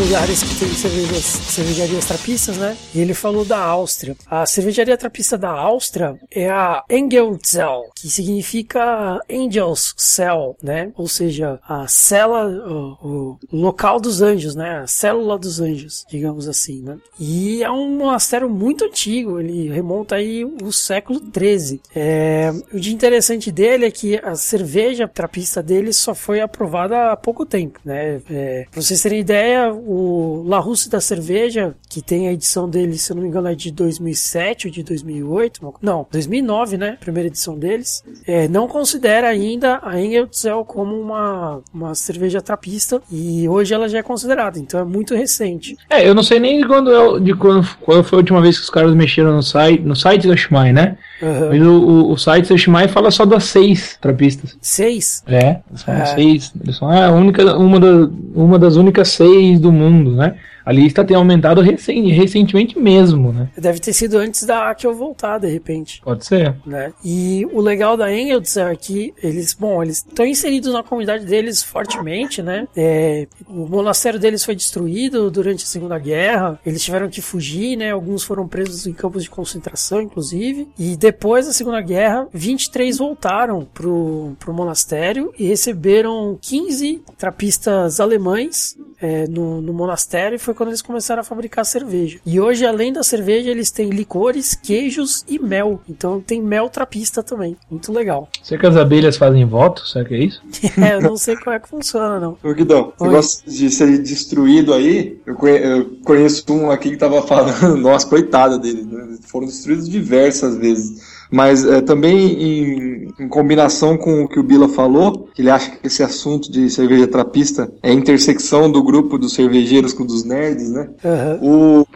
[SPEAKER 3] lugares que tem cervejas, cervejarias trapistas, né? E ele falou da Áustria. A cervejaria trapista da Áustria é a Engelzell, que significa Angels Cell, né? Ou seja, a cela, o, o local dos anjos, né? A célula dos anjos, digamos assim, né? E é um monastério muito antigo, ele remonta aí o século 13. É, o de interessante dele é que a cerveja trapista dele só foi aprovada há pouco tempo, né? É, pra vocês terem ideia, o La Russe da Cerveja, que tem a edição dele, se eu não me engano, é de 2007 ou de 2008, não, 2009, né? Primeira edição deles, é, não considera ainda a Engeltzel como uma, uma cerveja trapista e hoje ela já é considerada, então é muito recente.
[SPEAKER 4] É, eu não sei nem de quando, é, de quando, quando foi a última vez que os caras mexeram no site, no site da Shimai, né?
[SPEAKER 3] Uhum.
[SPEAKER 4] Mas o, o, o site da Shimai fala só das seis trapistas.
[SPEAKER 3] Seis?
[SPEAKER 4] É, são
[SPEAKER 3] É.
[SPEAKER 4] seis. Eles são a única, uma, da, uma das únicas seis do mundo, né? A lista tem aumentado recen- recentemente mesmo, né?
[SPEAKER 3] Deve ter sido antes da eu voltar, de repente.
[SPEAKER 4] Pode ser.
[SPEAKER 3] né? E o legal da Engeltzer é que eles, bom, eles estão inseridos na comunidade deles fortemente, né? É, o monastério deles foi destruído durante a Segunda Guerra, eles tiveram que fugir, né? Alguns foram presos em campos de concentração, inclusive. E depois da Segunda Guerra, 23 voltaram pro, pro monastério e receberam 15 trapistas alemães é, no, no monastério e foi quando eles começaram a fabricar cerveja. E hoje, além da cerveja, eles têm licores, queijos e mel. Então tem mel trapista também. Muito legal.
[SPEAKER 4] Será que as abelhas fazem voto? Será que é isso?
[SPEAKER 3] É, eu não sei como é que funciona, não.
[SPEAKER 7] Ô, Guidão, você
[SPEAKER 3] Oi.
[SPEAKER 7] gosta de ser destruído aí? Eu conhe- eu conheço um aqui que tava falando, nossa, coitado dele, né? foram destruídos diversas vezes. Mas é, também em, em combinação com o que o Bila falou, que ele acha que esse assunto de cerveja trapista é a intersecção do grupo dos cervejeiros com dos nerds, né?
[SPEAKER 3] Aham.
[SPEAKER 7] O,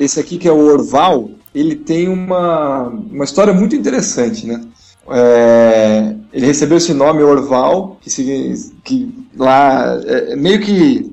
[SPEAKER 7] esse aqui que é o Orval, ele tem uma, uma história muito interessante, né? É, ele recebeu esse nome Orval, que, que lá é, meio que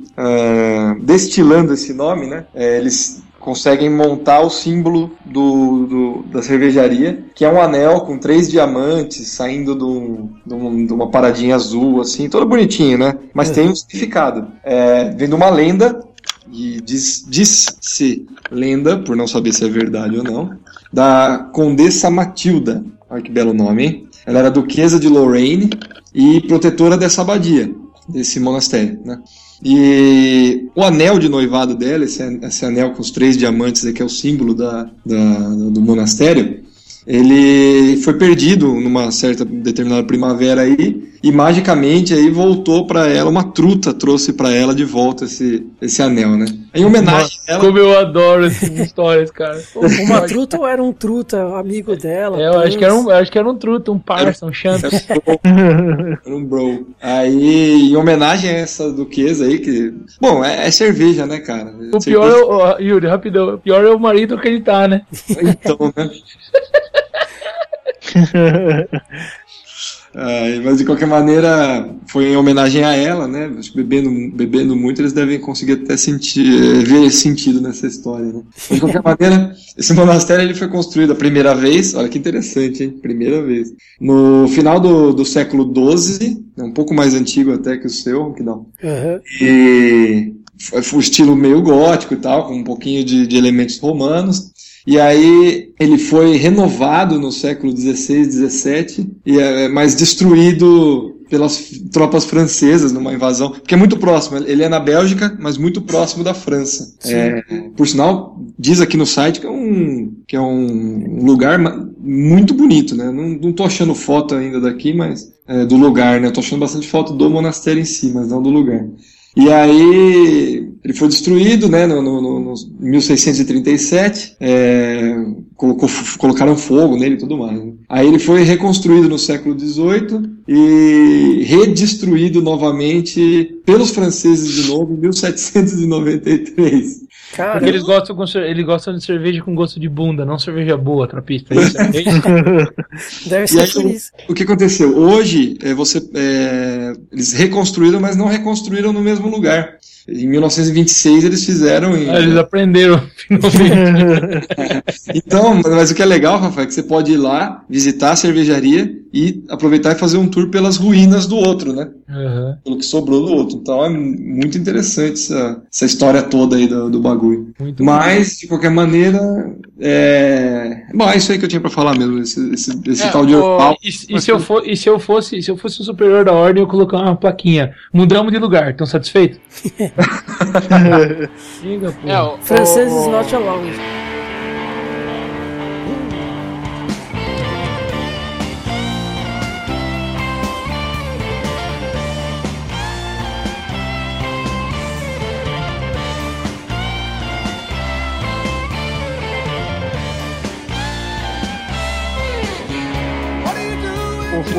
[SPEAKER 7] destilando esse nome, né? É, eles conseguem montar o símbolo do, do- da cervejaria, que é um anel com três diamantes saindo de, um- de um- de uma paradinha azul, assim, todo bonitinho, né? Mas tem um significado. É, vem de uma lenda e diz- diz-se lenda, por não saber se é verdade ou não, da Condessa Matilda. Olha que belo nome, hein? Ela era duquesa de Lorraine e protetora dessa abadia, desse monastério, né? E o anel de noivado dela, esse, anel com os três diamantes, aí, que é o símbolo da, da- do monastério, ele foi perdido numa certa determinada primavera aí e magicamente aí voltou para ela uma truta trouxe para ela de volta esse, esse anel, né? Em homenagem a ela,
[SPEAKER 4] Como eu adoro essas histórias, cara.
[SPEAKER 3] Uma truta ou era um truta, amigo dela?
[SPEAKER 4] É, eu acho que era um, acho que era um truta, um parça, um chanta.
[SPEAKER 7] Era um bro. Aí, em homenagem a essa duquesa aí, que. Bom, é, é cerveja, né, cara?
[SPEAKER 4] O pior é o, Yuri, rapidão, o pior é o marido acreditar, né?
[SPEAKER 7] Então, né? Ai, mas de qualquer maneira, foi em homenagem a ela, né? Bebendo, bebendo muito, eles devem conseguir até sentir, eh, ver sentido nessa história, né? Mas de qualquer maneira, esse monastério ele foi construído a primeira vez, olha que interessante, hein? Primeira vez. No final do, do século XII, é um pouco mais antigo até que o seu, que não.
[SPEAKER 3] Aham.
[SPEAKER 7] E o estilo meio gótico e tal, com um pouquinho de, de elementos romanos. E aí ele foi renovado no século XVI, XVII, e é, mas destruído pelas tropas francesas numa invasão, porque é muito próximo. Ele é na Bélgica, mas muito próximo da França. É, por sinal, diz aqui no site que é um, que é um lugar muito bonito, né? Não, não tô achando foto ainda daqui, mas é, do lugar, né? Eu tô achando bastante foto do monastério em si, mas não do lugar. E aí ele foi destruído, né, no, no, no, no 1637, é, colocou, colocaram fogo nele e tudo mais. né. Aí ele foi reconstruído no século XVIII e redestruído novamente pelos franceses de novo em 1793.
[SPEAKER 3] Cara,
[SPEAKER 4] Porque eles gostam, com, eles gostam de cerveja com gosto de bunda, não cerveja boa, trapista. É isso, é isso?
[SPEAKER 3] deve
[SPEAKER 7] E
[SPEAKER 3] ser
[SPEAKER 7] aí,
[SPEAKER 3] por isso.
[SPEAKER 7] o que aconteceu? Hoje, é, você, é, eles reconstruíram, mas não reconstruíram no mesmo lugar. Em 1926 eles fizeram. Em,
[SPEAKER 4] Ah, eles aprenderam, finalmente.
[SPEAKER 7] Então, mas o que é legal, Rafael, é que você pode ir lá, visitar a cervejaria e aproveitar e fazer um tour pelas ruínas do outro, né?
[SPEAKER 4] Aham.
[SPEAKER 7] Pelo que sobrou do outro. Então é muito interessante essa, essa história toda aí do, do bagulho.
[SPEAKER 4] Muito
[SPEAKER 7] Mas, de qualquer maneira, é. Bom, é isso aí que eu tinha pra falar mesmo, esse, esse, esse
[SPEAKER 6] É,
[SPEAKER 7] tal de
[SPEAKER 6] o-.
[SPEAKER 4] E, e se eu for, e se eu fosse, se eu fosse o superior da ordem, eu colocar uma plaquinha. Mudamos de lugar, estão satisfeitos? Diga, pô.
[SPEAKER 6] É, o,
[SPEAKER 3] Franceses
[SPEAKER 6] o-
[SPEAKER 3] not allowed.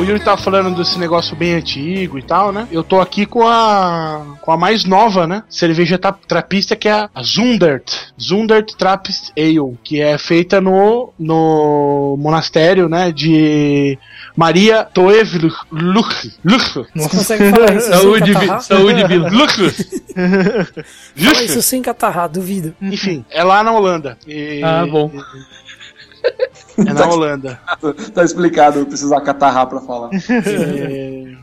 [SPEAKER 6] O Yuri tava falando desse negócio bem antigo e tal, né? Eu tô aqui com a com a mais nova, né? Cerveja tra- trapista que é a Zundert. Zundert Trappist Ale, que é feita no no monastério, né, de Maria Toevluch. Luch. Luch.
[SPEAKER 3] Você consegue falar isso
[SPEAKER 4] Saúde,
[SPEAKER 3] sem catarrar?
[SPEAKER 4] saúde.
[SPEAKER 6] Luch.
[SPEAKER 3] Fala isso sem catarrar, duvido.
[SPEAKER 6] Enfim, é lá na Holanda. E-
[SPEAKER 4] Ah, bom.
[SPEAKER 6] É na Holanda.
[SPEAKER 7] Tá explicado, eu preciso acatarrar pra falar.
[SPEAKER 6] É,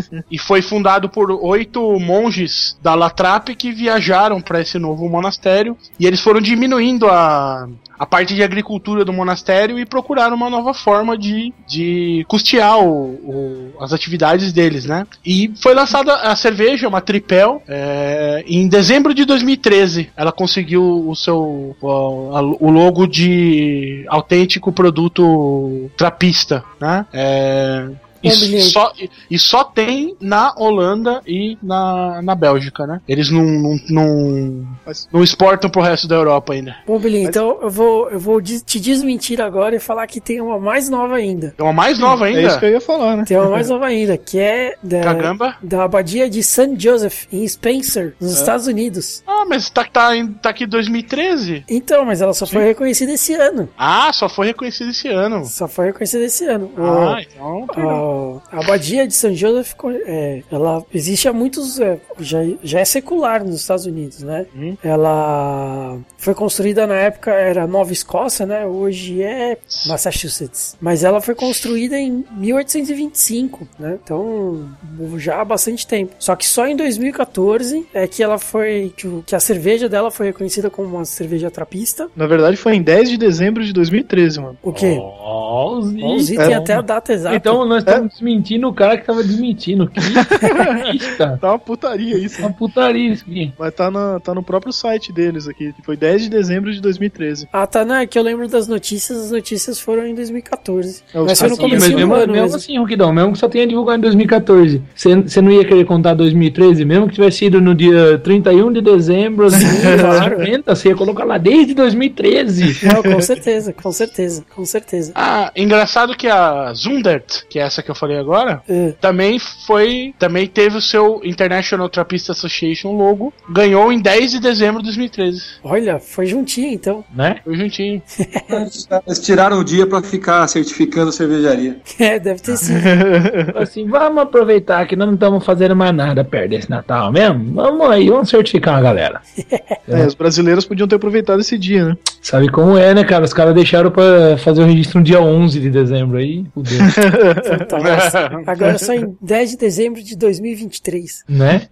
[SPEAKER 6] e foi fundado por oito monges da Latrape que viajaram para esse novo monastério e eles foram diminuindo a, a parte de agricultura do monastério e procuraram uma nova forma de, de custear o, o- as atividades deles, né? E foi lançada a cerveja, uma tripel, é, em dezembro de 2013. Ela conseguiu o seu o, o logo de autêntico produto trapista, né? É, e só, e- e só tem na Holanda e na, na Bélgica, né? Eles não, não, não, não exportam pro resto da Europa ainda.
[SPEAKER 3] Bom, Bilinho, então eu vou, eu vou te desmentir agora e falar que tem uma mais nova ainda.
[SPEAKER 6] É uma mais nova
[SPEAKER 5] É isso
[SPEAKER 6] ainda.
[SPEAKER 5] que eu ia falar, né?
[SPEAKER 3] Tem uma mais nova ainda, que é da,
[SPEAKER 6] Caramba.
[SPEAKER 3] da abadia de St. Joseph, em Spencer, nos Estados Unidos.
[SPEAKER 6] Ah, mas tá, tá, em- tá aqui 2013?
[SPEAKER 3] Então, mas ela só foi reconhecida esse ano.
[SPEAKER 6] Ah, só foi reconhecido esse ano.
[SPEAKER 3] Só foi reconhecida esse ano.
[SPEAKER 6] Ah, então.
[SPEAKER 3] O- a, abadia de St. Joseph, é, ela existe há muitos. é, já, já é secular nos Estados Unidos, né?
[SPEAKER 6] Uhum.
[SPEAKER 3] Ela foi construída na época, era Nova Escócia, né? Hoje é Massachusetts. Mas ela foi construída em 1825, né? Então, já há bastante tempo. Só que só em 2014 é que ela foi. Que, que a cerveja dela foi reconhecida como uma cerveja trapista.
[SPEAKER 5] Na verdade, foi em 10 de dezembro de 2013, mano.
[SPEAKER 3] O quê? O Zito
[SPEAKER 5] é
[SPEAKER 3] tem
[SPEAKER 5] bom.
[SPEAKER 3] até a data exata.
[SPEAKER 4] Então nós estamos desmentindo o cara que tava desmentindo. Que trapista.
[SPEAKER 5] Tá uma putaria isso.
[SPEAKER 4] Uma putaria isso aqui.
[SPEAKER 5] Mas tá, na, tá no próprio site deles aqui. que Foi 10 de dezembro de 2013.
[SPEAKER 3] Ah, tá, não, é que eu lembro das notícias, as notícias foram em 2014.
[SPEAKER 5] É,
[SPEAKER 3] Mas foi no começo
[SPEAKER 4] mas
[SPEAKER 3] do
[SPEAKER 4] mesmo,
[SPEAKER 3] ano
[SPEAKER 4] mesmo
[SPEAKER 3] mesmo.
[SPEAKER 4] assim, Roquidão, mesmo que só tenha divulgado em 2014, você não ia querer contar 2013, mesmo que tivesse sido no dia 31 de dezembro, assim,
[SPEAKER 3] claro.
[SPEAKER 4] 50, você ia colocar lá desde 2013.
[SPEAKER 3] Não, com certeza, com certeza, com certeza.
[SPEAKER 6] Ah, engraçado que a Zundert, que é essa que eu falei agora,
[SPEAKER 3] É.
[SPEAKER 6] também foi. Também teve o seu International Trappist Association logo. Ganhou em 10 de dezembro de 2013.
[SPEAKER 3] Olha, foi juntinho então.
[SPEAKER 4] né?
[SPEAKER 6] Foi juntinho.
[SPEAKER 7] Eles tiraram o dia pra ficar certificando a cervejaria.
[SPEAKER 3] É, deve ter sido.
[SPEAKER 4] Assim, vamos aproveitar que nós não estamos fazendo mais nada perto desse Natal mesmo. Vamos aí, vamos certificar uma galera.
[SPEAKER 5] É, os brasileiros podiam ter aproveitado esse dia, né?
[SPEAKER 4] Sabe como é, né, cara? Os caras deixaram pra fazer o registro no dia 11 de dezembro aí. Fudeu,
[SPEAKER 3] Agora só em 10 de dezembro de 2023.
[SPEAKER 4] né?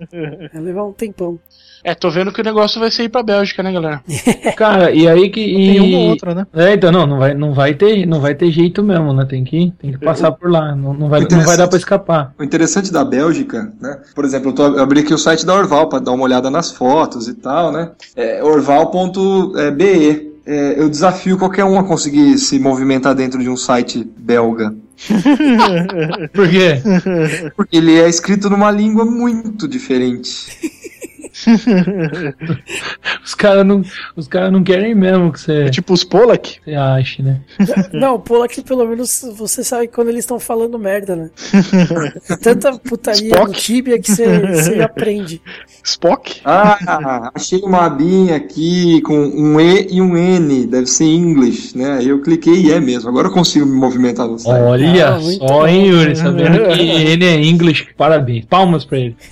[SPEAKER 3] Vai levar um tempão.
[SPEAKER 6] É, tô vendo que o negócio vai ser ir pra Bélgica, né, galera?
[SPEAKER 4] Cara, e aí que. E...
[SPEAKER 5] Tem uma ou outra, né?
[SPEAKER 4] É, então não, não vai, não vai ter, não vai ter jeito mesmo, né? Tem que, tem que passar por lá, não, não vai, não vai dar pra escapar.
[SPEAKER 7] O interessante da Bélgica, né? Por exemplo, eu, tô, eu abri aqui o site da Orval para dar uma olhada nas fotos e tal, né? É, orval.be. É, eu desafio qualquer um a conseguir se movimentar dentro de um site belga.
[SPEAKER 4] Por quê?
[SPEAKER 7] Porque ele é escrito numa língua muito diferente.
[SPEAKER 4] Os caras não, os cara não querem mesmo que você,
[SPEAKER 5] É tipo os Polak.
[SPEAKER 4] você ache, né?
[SPEAKER 3] Não, pula que pelo menos você sabe quando eles estão falando merda, né? Tanta putaria
[SPEAKER 5] Spock.
[SPEAKER 3] no Tibia que você, você aprende.
[SPEAKER 5] Spock?
[SPEAKER 7] Ah, achei uma abinha aqui com um E e um N, deve ser English, né? Eu cliquei e é mesmo. Agora eu consigo me movimentar no site.
[SPEAKER 4] Olha
[SPEAKER 3] Ah,
[SPEAKER 4] só,
[SPEAKER 3] bom.
[SPEAKER 4] hein, Yuri, sabendo que ele é inglês, parabéns, palmas pra ele.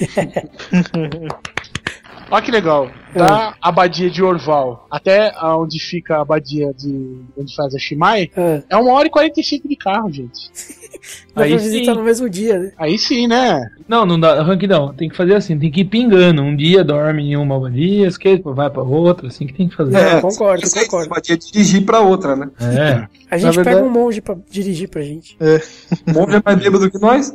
[SPEAKER 6] Olha que legal. Da abadia de Orval até onde fica a abadia de onde faz a Shimai,
[SPEAKER 3] É,
[SPEAKER 6] é uma hora e 45 de carro, gente.
[SPEAKER 3] dá
[SPEAKER 4] Aí
[SPEAKER 3] pra
[SPEAKER 4] sim.
[SPEAKER 3] visitar no mesmo dia, né?
[SPEAKER 6] Aí sim, né?
[SPEAKER 4] Não, não dá, Ranquidão, tem que fazer assim, tem que ir pingando. Um dia dorme em uma abadia, esquece, vai pra outra, assim que tem que fazer.
[SPEAKER 3] É, concordo,
[SPEAKER 7] aí,
[SPEAKER 3] concordo.
[SPEAKER 7] Você podia dirigir pra outra, né?
[SPEAKER 4] É.
[SPEAKER 3] A gente
[SPEAKER 5] Na
[SPEAKER 3] pega
[SPEAKER 5] verdade-
[SPEAKER 3] um monge pra dirigir pra gente.
[SPEAKER 7] O monge é mais bêbado que nós.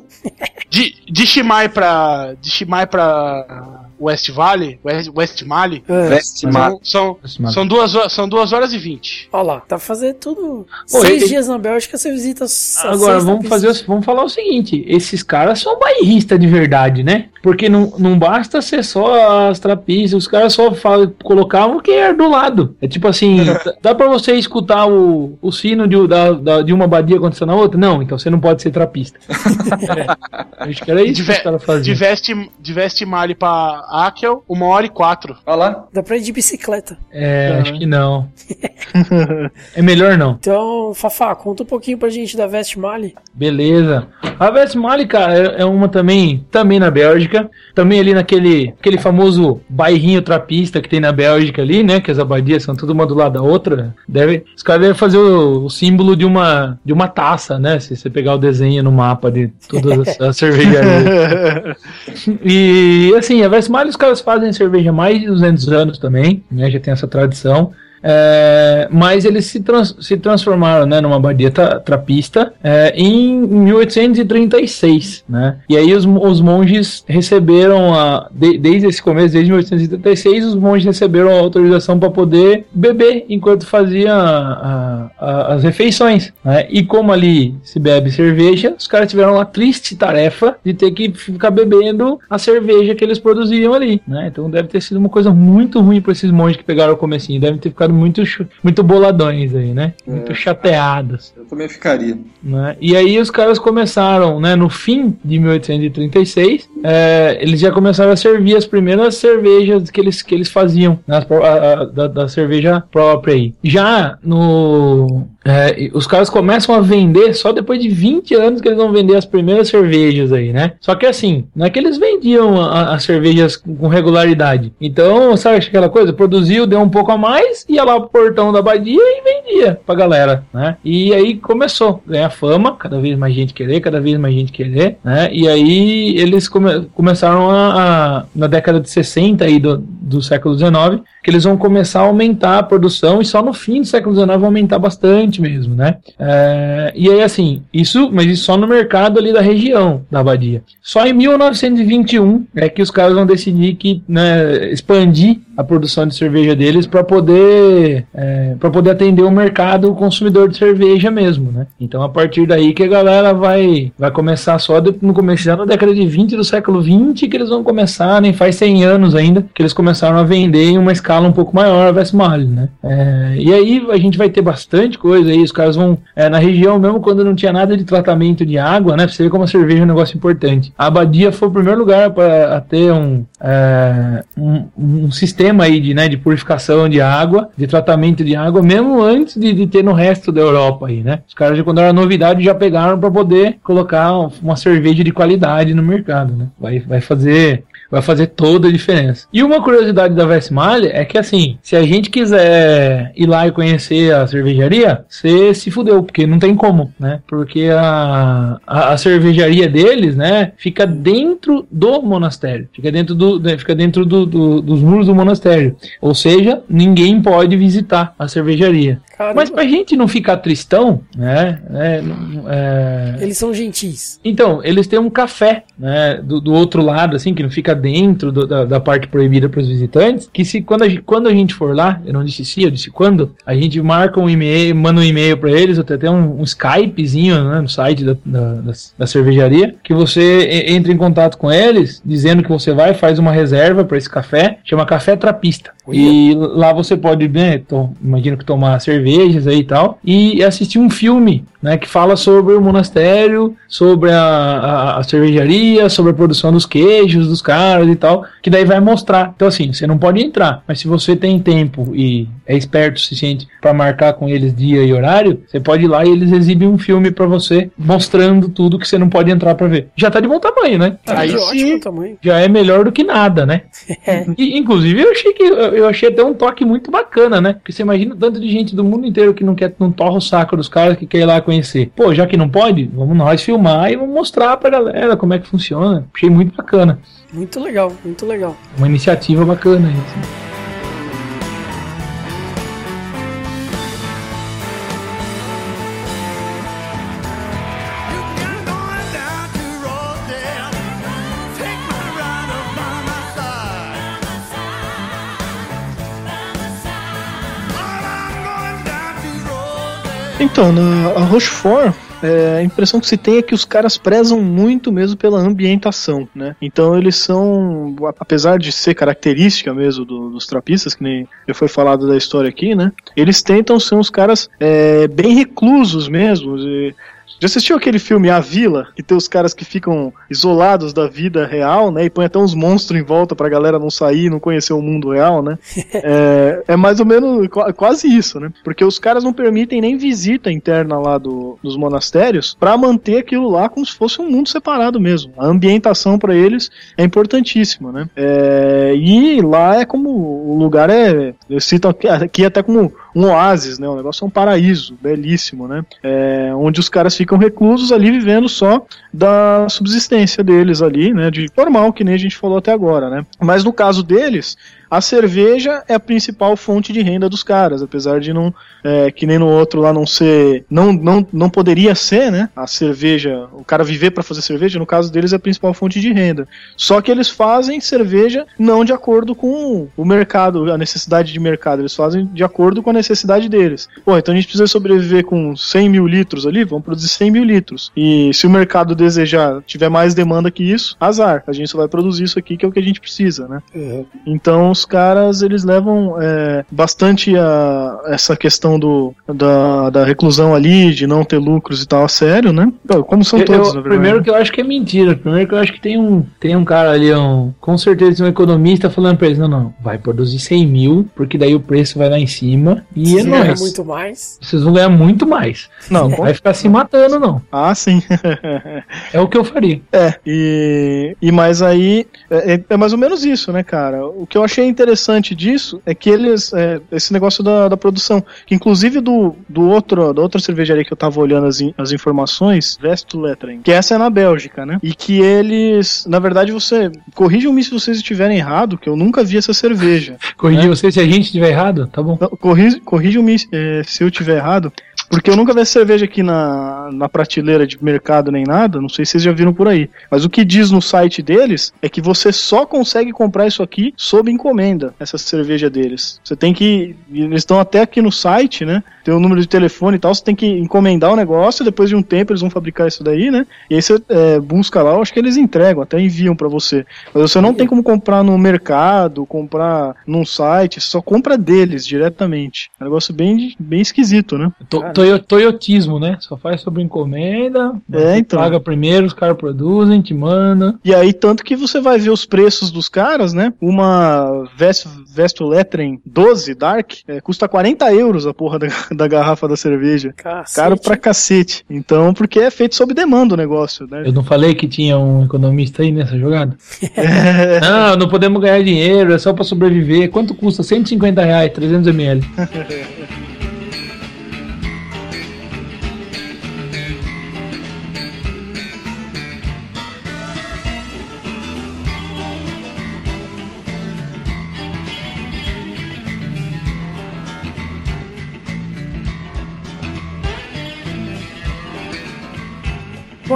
[SPEAKER 6] De, de Shimai pra. De Shimai pra West Valley, West, West Mali,
[SPEAKER 3] É.
[SPEAKER 6] São,
[SPEAKER 4] West
[SPEAKER 6] são,
[SPEAKER 4] Mali.
[SPEAKER 6] são, duas, ho- são duas horas e vinte.
[SPEAKER 3] Olha lá, pra fazer tudo.
[SPEAKER 4] Pô,
[SPEAKER 3] Seis
[SPEAKER 4] e-
[SPEAKER 3] dias na Bélgica você visita.
[SPEAKER 4] Agora vamos fazer, vamos falar o seguinte: esses caras são bairristas de verdade, né? Porque não, não basta ser só as trapistas, os caras só falam, colocavam quem era do lado. É tipo assim, dá- pra você escutar o, o sino de, da, da- de uma abadia acontecendo na outra? Não, então você não pode ser trapista. É, acho que era isso
[SPEAKER 6] De,
[SPEAKER 4] que os caras faziam.
[SPEAKER 6] veste, de veste malha pra Akel, uma hora e quatro.
[SPEAKER 7] Olha lá.
[SPEAKER 3] Dá pra ir de bicicleta.
[SPEAKER 4] É, acho que não. é melhor não.
[SPEAKER 3] Então, Fafá, conta um pouquinho pra gente da Veste Mali.
[SPEAKER 4] Beleza. A Westmalle, cara, é é uma também, também na Bélgica, também ali naquele aquele famoso bairrinho trapista que tem na Bélgica ali, né, que as abadias são tudo uma do lado da outra. Deve, os caras devem fazer o, o símbolo de uma de uma taça, né, se você pegar o desenho no mapa de todas as, as cervejarias. E assim, a Westmalle os caras fazem cerveja há mais de 200 anos também, né, já tem essa tradição. É, mas eles se, trans- se transformaram né, numa abadia tra- trapista é, em 1836. Né? E aí os, os monges receberam, a, de- desde esse começo, desde 1836, os monges receberam a autorização para poder beber enquanto fazia a- a- as refeições. Né? E como ali se bebe cerveja, os caras tiveram a triste tarefa de ter que ficar bebendo a cerveja que eles produziam ali. Né? Então deve ter sido uma coisa muito ruim para esses monges que pegaram o comecinho. Devem ter ficado muito, muito boladões aí, né? Muito chateados.
[SPEAKER 7] Eu também ficaria.
[SPEAKER 4] né? E aí os caras começaram, né, no fim de 1836, é, eles já começaram a servir as primeiras cervejas que eles, que eles faziam, né, a- a- da, da cerveja própria aí. Já no... é, os caras começam a vender só depois de 20 anos que eles vão vender as primeiras cervejas aí, né? Só que assim, não é que eles vendiam as cervejas com regularidade. Então, sabe aquela coisa? Produziu, deu um pouco a mais, ia lá pro portão da abadia e vendia pra galera, né? E aí começou a ganhar fama, cada vez mais gente querer, cada vez mais gente querer, né? E aí eles come- começaram a, a- na década de 60 aí do, do século 19, que eles vão começar a aumentar a produção e só no fim do século 19 vai aumentar bastante mesmo, né? É, e aí assim, isso, mas isso só no mercado ali da região da abadia. Só em 1921 é que os caras vão decidir que né, expandir a produção de cerveja deles para poder para poder atender o mercado consumidor de cerveja mesmo, né? Então a partir daí que a galera vai vai começar só de- no começo na década de 20 do século 20 que eles vão começar, nem faz 100 anos ainda que eles começaram a vender em uma escala um pouco maior a Westmalle, né? É, e aí a gente vai ter bastante coisa aí, os caras vão é, na região mesmo quando não tinha nada de tratamento de água, né? Pra você ver como a cerveja é um negócio importante. A abadia foi o primeiro lugar para ter um, é, um, um sistema aí de, né, de purificação de água, de tratamento de água, mesmo antes de, de ter no resto da Europa aí, né? Os caras, quando era novidade, já pegaram para poder colocar uma cerveja de qualidade no mercado, né? Vai, vai fazer vai fazer toda a diferença. E uma curiosidade da Westmalle é que assim, se a gente quiser ir lá e conhecer a cervejaria, você se fudeu, porque não tem como, né? Porque a, a, a cervejaria deles, né, fica dentro do monastério, fica dentro do, né, fica dentro do, do- dos muros do monastério. Ou seja, ninguém pode visitar a cervejaria.
[SPEAKER 3] Caramba.
[SPEAKER 4] Mas pra gente não ficar tristão, né? é, é,
[SPEAKER 3] Eles são gentis.
[SPEAKER 4] então, eles têm um café, né, do, do outro lado, assim, que não fica dentro do- da, da parte proibida para os visitantes, que se quando a, gente, quando a gente for lá, eu não disse se, eu disse quando, a gente marca um e-mail, manda um e-mail para eles, até tem um, um Skypezinho, né, no site da, da, da, cervejaria, que você entra em contato com eles, dizendo que você vai, faz uma reserva para esse café, chama Café Trapista. E lá você pode, né, to- imagino que tomar cervejas aí e tal, e assistir um filme, né, que fala sobre o monastério, sobre a, a, a cervejaria, sobre a produção dos queijos, dos caras e tal, que daí vai mostrar. Então assim, você não pode entrar, mas se você tem tempo e é esperto o suficiente para marcar com eles dia e horário, você pode ir lá e eles exibem um filme para você, mostrando tudo que você não pode entrar para ver. Já tá de bom tamanho, né?
[SPEAKER 6] Aí
[SPEAKER 3] de
[SPEAKER 6] sim.
[SPEAKER 3] ótimo tamanho.
[SPEAKER 4] já é melhor do que nada, né? E, inclusive eu achei que eu achei até um toque muito bacana, né? Porque você imagina o tanto de gente do mundo inteiro que não quer não torra o saco dos caras que quer ir lá conhecer. Pô, já que não pode, vamos nós filmar e vamos mostrar pra galera como é que funciona. Achei muito bacana.
[SPEAKER 3] Muito legal, muito legal.
[SPEAKER 4] Uma iniciativa bacana aí.
[SPEAKER 5] Então, na, a Rochefort, é, a impressão que se tem é que os caras prezam muito mesmo pela ambientação, né? Então eles são, apesar de ser característica mesmo do, dos trapistas, que nem já foi falado da história aqui, né? Eles tentam ser uns caras é, bem reclusos mesmo. E, já assistiu aquele filme A Vila? Que tem os caras que ficam isolados da vida real, né? E põe até uns monstros em volta pra galera não sair, não conhecer o mundo real, né? é, é, mais ou menos quase isso, né? Porque os caras não permitem nem visita interna lá do, dos monastérios para manter aquilo lá como se fosse um mundo separado mesmo. A ambientação para eles é importantíssima, né? É, e lá é como o lugar é. Eu cito aqui, aqui até como um oásis, né? O negócio é um paraíso, belíssimo, né? É, onde os caras ficam reclusos ali vivendo só da subsistência deles ali, né? De normal, que nem a gente falou até agora, né? Mas no caso deles, a cerveja é a principal fonte de renda dos caras, apesar de não, é, que nem no outro lá não ser, não, não, não poderia ser, né? A cerveja, o cara viver para fazer cerveja, no caso deles é a principal fonte de renda. Só que eles fazem cerveja não de acordo com o mercado, a necessidade de mercado, eles fazem de acordo com a necessidade deles. Pô, então a gente precisa sobreviver com 100 mil litros ali, vamos produzir 100 mil litros. E se o mercado desejar, tiver mais demanda que isso, azar, a gente só vai produzir isso aqui que é o que a gente precisa, né? Uhum. Então os caras eles levam é, bastante a essa questão do, da, da reclusão ali, de não ter lucros e tal a sério, né? Como são todos,
[SPEAKER 4] eu, Primeiro que eu acho que é mentira. Primeiro que eu acho que tem um, tem um cara ali, um, com certeza um economista falando pra eles, não, não, vai produzir 100 mil, porque daí o preço vai lá em cima e
[SPEAKER 3] Vocês é nóis. muito mais.
[SPEAKER 4] Vocês vão ganhar muito mais. Não, vai ficar se matando, não.
[SPEAKER 5] Ah, sim.
[SPEAKER 4] é o que eu faria.
[SPEAKER 5] É, e, e mais aí, é, é, é mais ou menos isso, né, cara? O que eu achei interessante disso é que eles. É, esse negócio da, da produção. Que inclusive do, do outro, da outra cervejaria que eu tava olhando as, as informações, Vesto Lettering, que essa é na Bélgica, né? E que eles. Na verdade, você. Corrijam-me se vocês estiverem errado, que eu nunca vi essa cerveja.
[SPEAKER 4] Corrigir né? você se a gente estiver errado? Tá bom.
[SPEAKER 5] Corrijam-me é, se eu estiver errado. Porque eu nunca vi cerveja aqui na, na prateleira de mercado nem nada, não sei se vocês já viram por aí. Mas o que diz no site deles é que você só consegue comprar isso aqui sob encomenda, essa cerveja deles. Você tem que. Eles estão até aqui no site, né? Tem o um número de telefone e tal, você tem que encomendar o negócio, depois de um tempo eles vão fabricar isso daí, né? E aí você é, busca lá, eu acho que eles entregam, até enviam para você. Mas você não tem como comprar no mercado, comprar num site, só compra deles diretamente. É um negócio bem, bem esquisito, né?
[SPEAKER 4] Tô, toyotismo, né? Só faz sobre encomenda,
[SPEAKER 5] é, então.
[SPEAKER 4] paga primeiro, os caras produzem, te manda.
[SPEAKER 5] E aí, tanto que você vai ver os preços dos caras, né? Uma Vesto, Vesto Lettering 12 Dark é, custa 40 euros a porra da, da garrafa da cerveja. Cacete. Caro pra cacete. Então, porque é feito sob demanda o negócio, né?
[SPEAKER 4] Eu não falei que tinha um economista aí nessa jogada? É. Não, não podemos ganhar dinheiro, é só pra sobreviver. Quanto custa? 150 reais, 300 ml.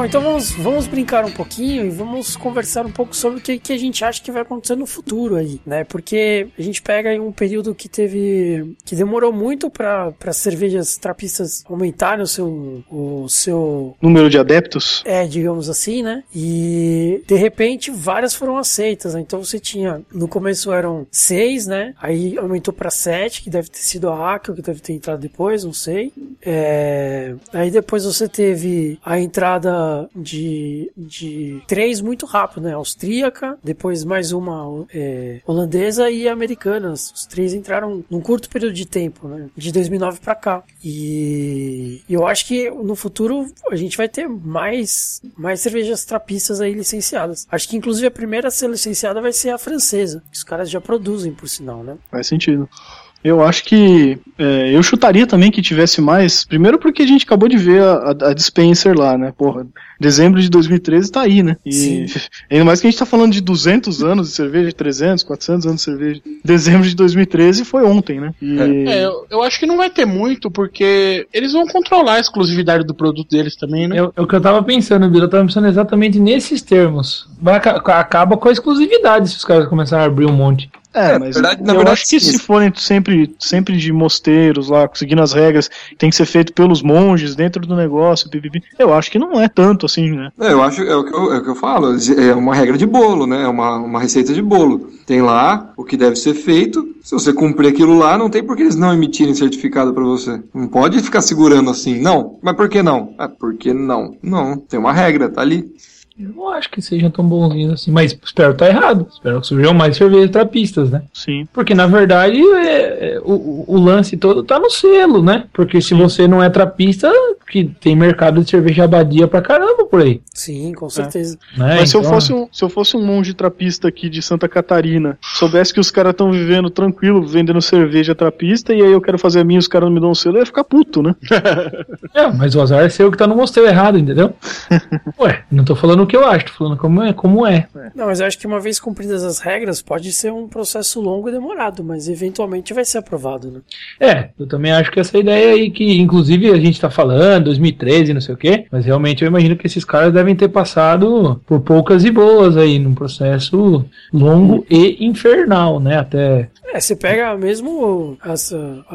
[SPEAKER 3] Bom, então vamos, vamos brincar um pouquinho e vamos conversar um pouco sobre o que, que a gente acha que vai acontecer no futuro aí, né? Porque a gente pega um período que teve. que demorou muito para cervejas trapistas aumentarem o seu, o seu.
[SPEAKER 5] número de adeptos?
[SPEAKER 3] É, digamos assim, né? E de repente várias foram aceitas, né? Então você tinha. no começo eram seis, né? Aí aumentou para sete, que deve ter sido a Akel, que deve ter entrado depois, não sei. É, aí depois você teve a entrada de, de três muito rápido, né? Austríaca, depois mais uma é, holandesa e americanas. Os três entraram num curto período de tempo, né? De 2009 para cá. E eu acho que no futuro a gente vai ter mais, mais cervejas trapistas aí licenciadas. Acho que inclusive a primeira a ser licenciada vai ser a francesa, que os caras já produzem, por sinal, né?
[SPEAKER 5] Faz sentido. Eu acho que é, eu chutaria também que tivesse mais. Primeiro porque a gente acabou de ver a, a, Dispenser lá, né? Porra, dezembro de 2013 tá aí, né? E Sim. ainda mais que a gente tá falando de 200 anos de cerveja, 300, 400 anos de cerveja. Dezembro de 2013 foi ontem, né?
[SPEAKER 6] E... É, eu, eu, acho que não vai ter muito porque eles vão controlar a exclusividade do produto deles também, né?
[SPEAKER 4] É, é o que eu tava pensando, Bila. Eu tava pensando exatamente nesses termos. Vai, acaba com a exclusividade se os caras começarem a abrir um monte.
[SPEAKER 5] É, mas
[SPEAKER 7] na verdade-
[SPEAKER 5] eu
[SPEAKER 7] verdade,
[SPEAKER 5] acho que
[SPEAKER 7] sim.
[SPEAKER 5] se forem sempre, sempre de mosteiros lá, seguindo as regras, tem que ser feito pelos monges dentro do negócio, pipipi, eu acho que não é tanto assim, né?
[SPEAKER 7] É, eu acho, é o, que eu, é o que eu falo, é uma regra de bolo, né? É uma, uma receita de bolo. Tem lá o que deve ser feito. Se você cumprir aquilo lá, não tem por que eles não emitirem certificado pra você. Não pode ficar segurando assim. Não. Mas por que não? Ah, por que não? Não. Tem uma regra, tá ali.
[SPEAKER 4] Eu não acho que sejam tão bonzinhos assim, mas espero estar errado. Espero que surjam mais cervejas trapistas, né?
[SPEAKER 5] Sim.
[SPEAKER 4] Porque na verdade é- é, o, o- lance todo tá no selo, né? Porque se você não é trapista, que tem mercado de cerveja abadia pra caramba por aí.
[SPEAKER 3] Sim, com certeza.
[SPEAKER 4] Né?
[SPEAKER 5] Mas se eu,
[SPEAKER 4] Então,
[SPEAKER 5] fosse um, se eu fosse um monge trapista aqui de Santa Catarina, soubesse que os caras estão vivendo tranquilo, vendendo cerveja trapista, e aí eu quero fazer a minha e os caras não me dão um selo, eu ia ficar puto, né?
[SPEAKER 4] É, mas o azar é seu que tá no mosteiro errado, entendeu? Ué, não tô falando o que eu acho, tô falando como é. Como é.
[SPEAKER 3] Não, mas eu acho que uma vez cumpridas as regras, pode ser um processo longo e demorado, mas eventualmente vai ser aprovado, né?
[SPEAKER 4] É, eu também acho que essa ideia aí que, inclusive, a gente tá falando, 2013, não sei o quê, mas realmente eu imagino que esses caras devem ter passado por poucas e boas aí, num processo longo e infernal, né? Até.
[SPEAKER 3] É, você pega mesmo a,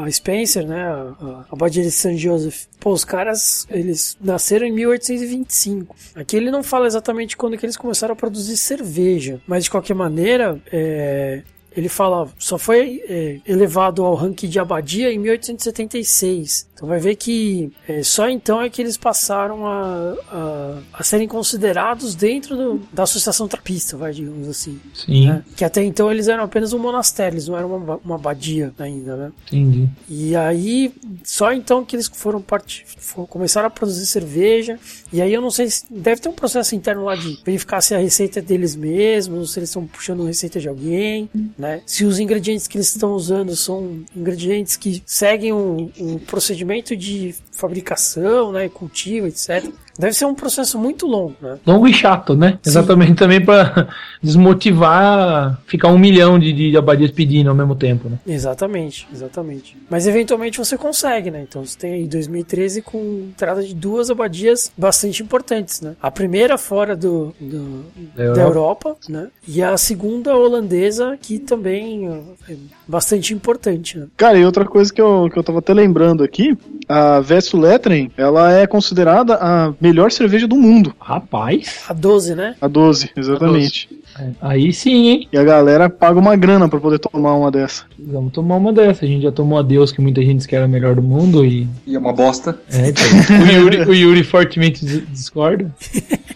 [SPEAKER 3] a Spencer, né? A, a Abadia de St. Joseph. Pô, os caras, eles nasceram em 1825. Aqui ele não fala exatamente quando que eles começaram a produzir cerveja, mas de qualquer maneira, é, ele fala, só foi é, elevado ao ranking de abadia em 1876. Então vai ver que é, só então é que eles passaram a, a, a serem considerados dentro do- da associação trapista, vai, digamos assim.
[SPEAKER 4] Sim,
[SPEAKER 3] né? Que até então eles eram apenas um monastério, eles não eram uma, uma abadia ainda, né?
[SPEAKER 4] entendi.
[SPEAKER 3] E aí, só então que eles foram part... for- começaram a produzir cerveja. E aí eu não sei se deve ter um processo interno lá de verificar se a receita é deles mesmos, se eles estão puxando receita de alguém, né? Se os ingredientes que eles estão usando são ingredientes que seguem o, o procedimento de fabricação, né, cultivo, etc. Deve ser um processo muito longo, né?
[SPEAKER 4] Longo e chato, né?
[SPEAKER 3] Sim.
[SPEAKER 4] Exatamente também pra desmotivar ficar um milhão de, de abadias pedindo ao mesmo tempo, né?
[SPEAKER 3] Exatamente, exatamente. Mas eventualmente você consegue, né? Então você tem aí 2013 com entrada de duas abadias bastante importantes, né? A primeira fora do, do-
[SPEAKER 4] Da
[SPEAKER 3] da Europa, né? E a segunda holandesa, que também é bastante importante, né?
[SPEAKER 5] Cara, e outra coisa que eu, que eu tava até lembrando aqui, a Vessuletren, ela é considerada a melhor cerveja do mundo,
[SPEAKER 4] Rapaz,
[SPEAKER 3] A 12, né?
[SPEAKER 5] a 12, exatamente.
[SPEAKER 4] é, aí sim, hein?
[SPEAKER 5] E a galera paga uma grana pra poder tomar uma dessa.
[SPEAKER 4] Vamos tomar uma dessa. A gente já tomou a Deus, que muita gente diz que era a melhor do mundo e.
[SPEAKER 7] E é uma bosta.
[SPEAKER 4] É, então, o, Yuri, o Yuri fortemente dis- discorda.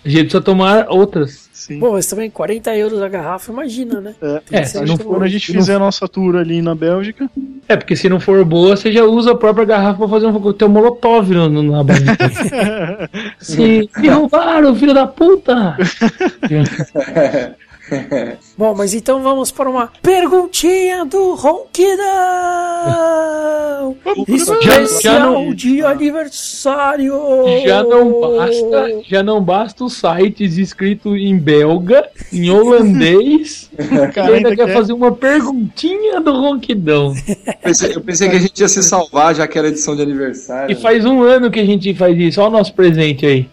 [SPEAKER 4] A gente precisa tomar outras.
[SPEAKER 5] Sim.
[SPEAKER 3] Bom, mas também 40 euros a garrafa, imagina, né?
[SPEAKER 5] É,
[SPEAKER 4] É, se não
[SPEAKER 3] bom.
[SPEAKER 5] a gente fizer a nossa tour ali na Bélgica,
[SPEAKER 4] É, porque se não for boa, você já usa a própria garrafa pra fazer um coquetel molotov no, no, na barriga. Sim, me roubaram, filho da puta!
[SPEAKER 3] Bom, mas então vamos para uma perguntinha do Ronquidão! Especial
[SPEAKER 4] já não-
[SPEAKER 3] de aniversário!
[SPEAKER 4] Já não basta, já não basta os sites escritos em belga, em holandês,
[SPEAKER 5] cara
[SPEAKER 4] ainda quer
[SPEAKER 5] quer-
[SPEAKER 4] fazer uma perguntinha do ronquidão.
[SPEAKER 7] Pensei- eu pensei que a gente ia se salvar, já que era edição de aniversário.
[SPEAKER 4] E faz um ano que a gente faz isso, olha o nosso presente aí.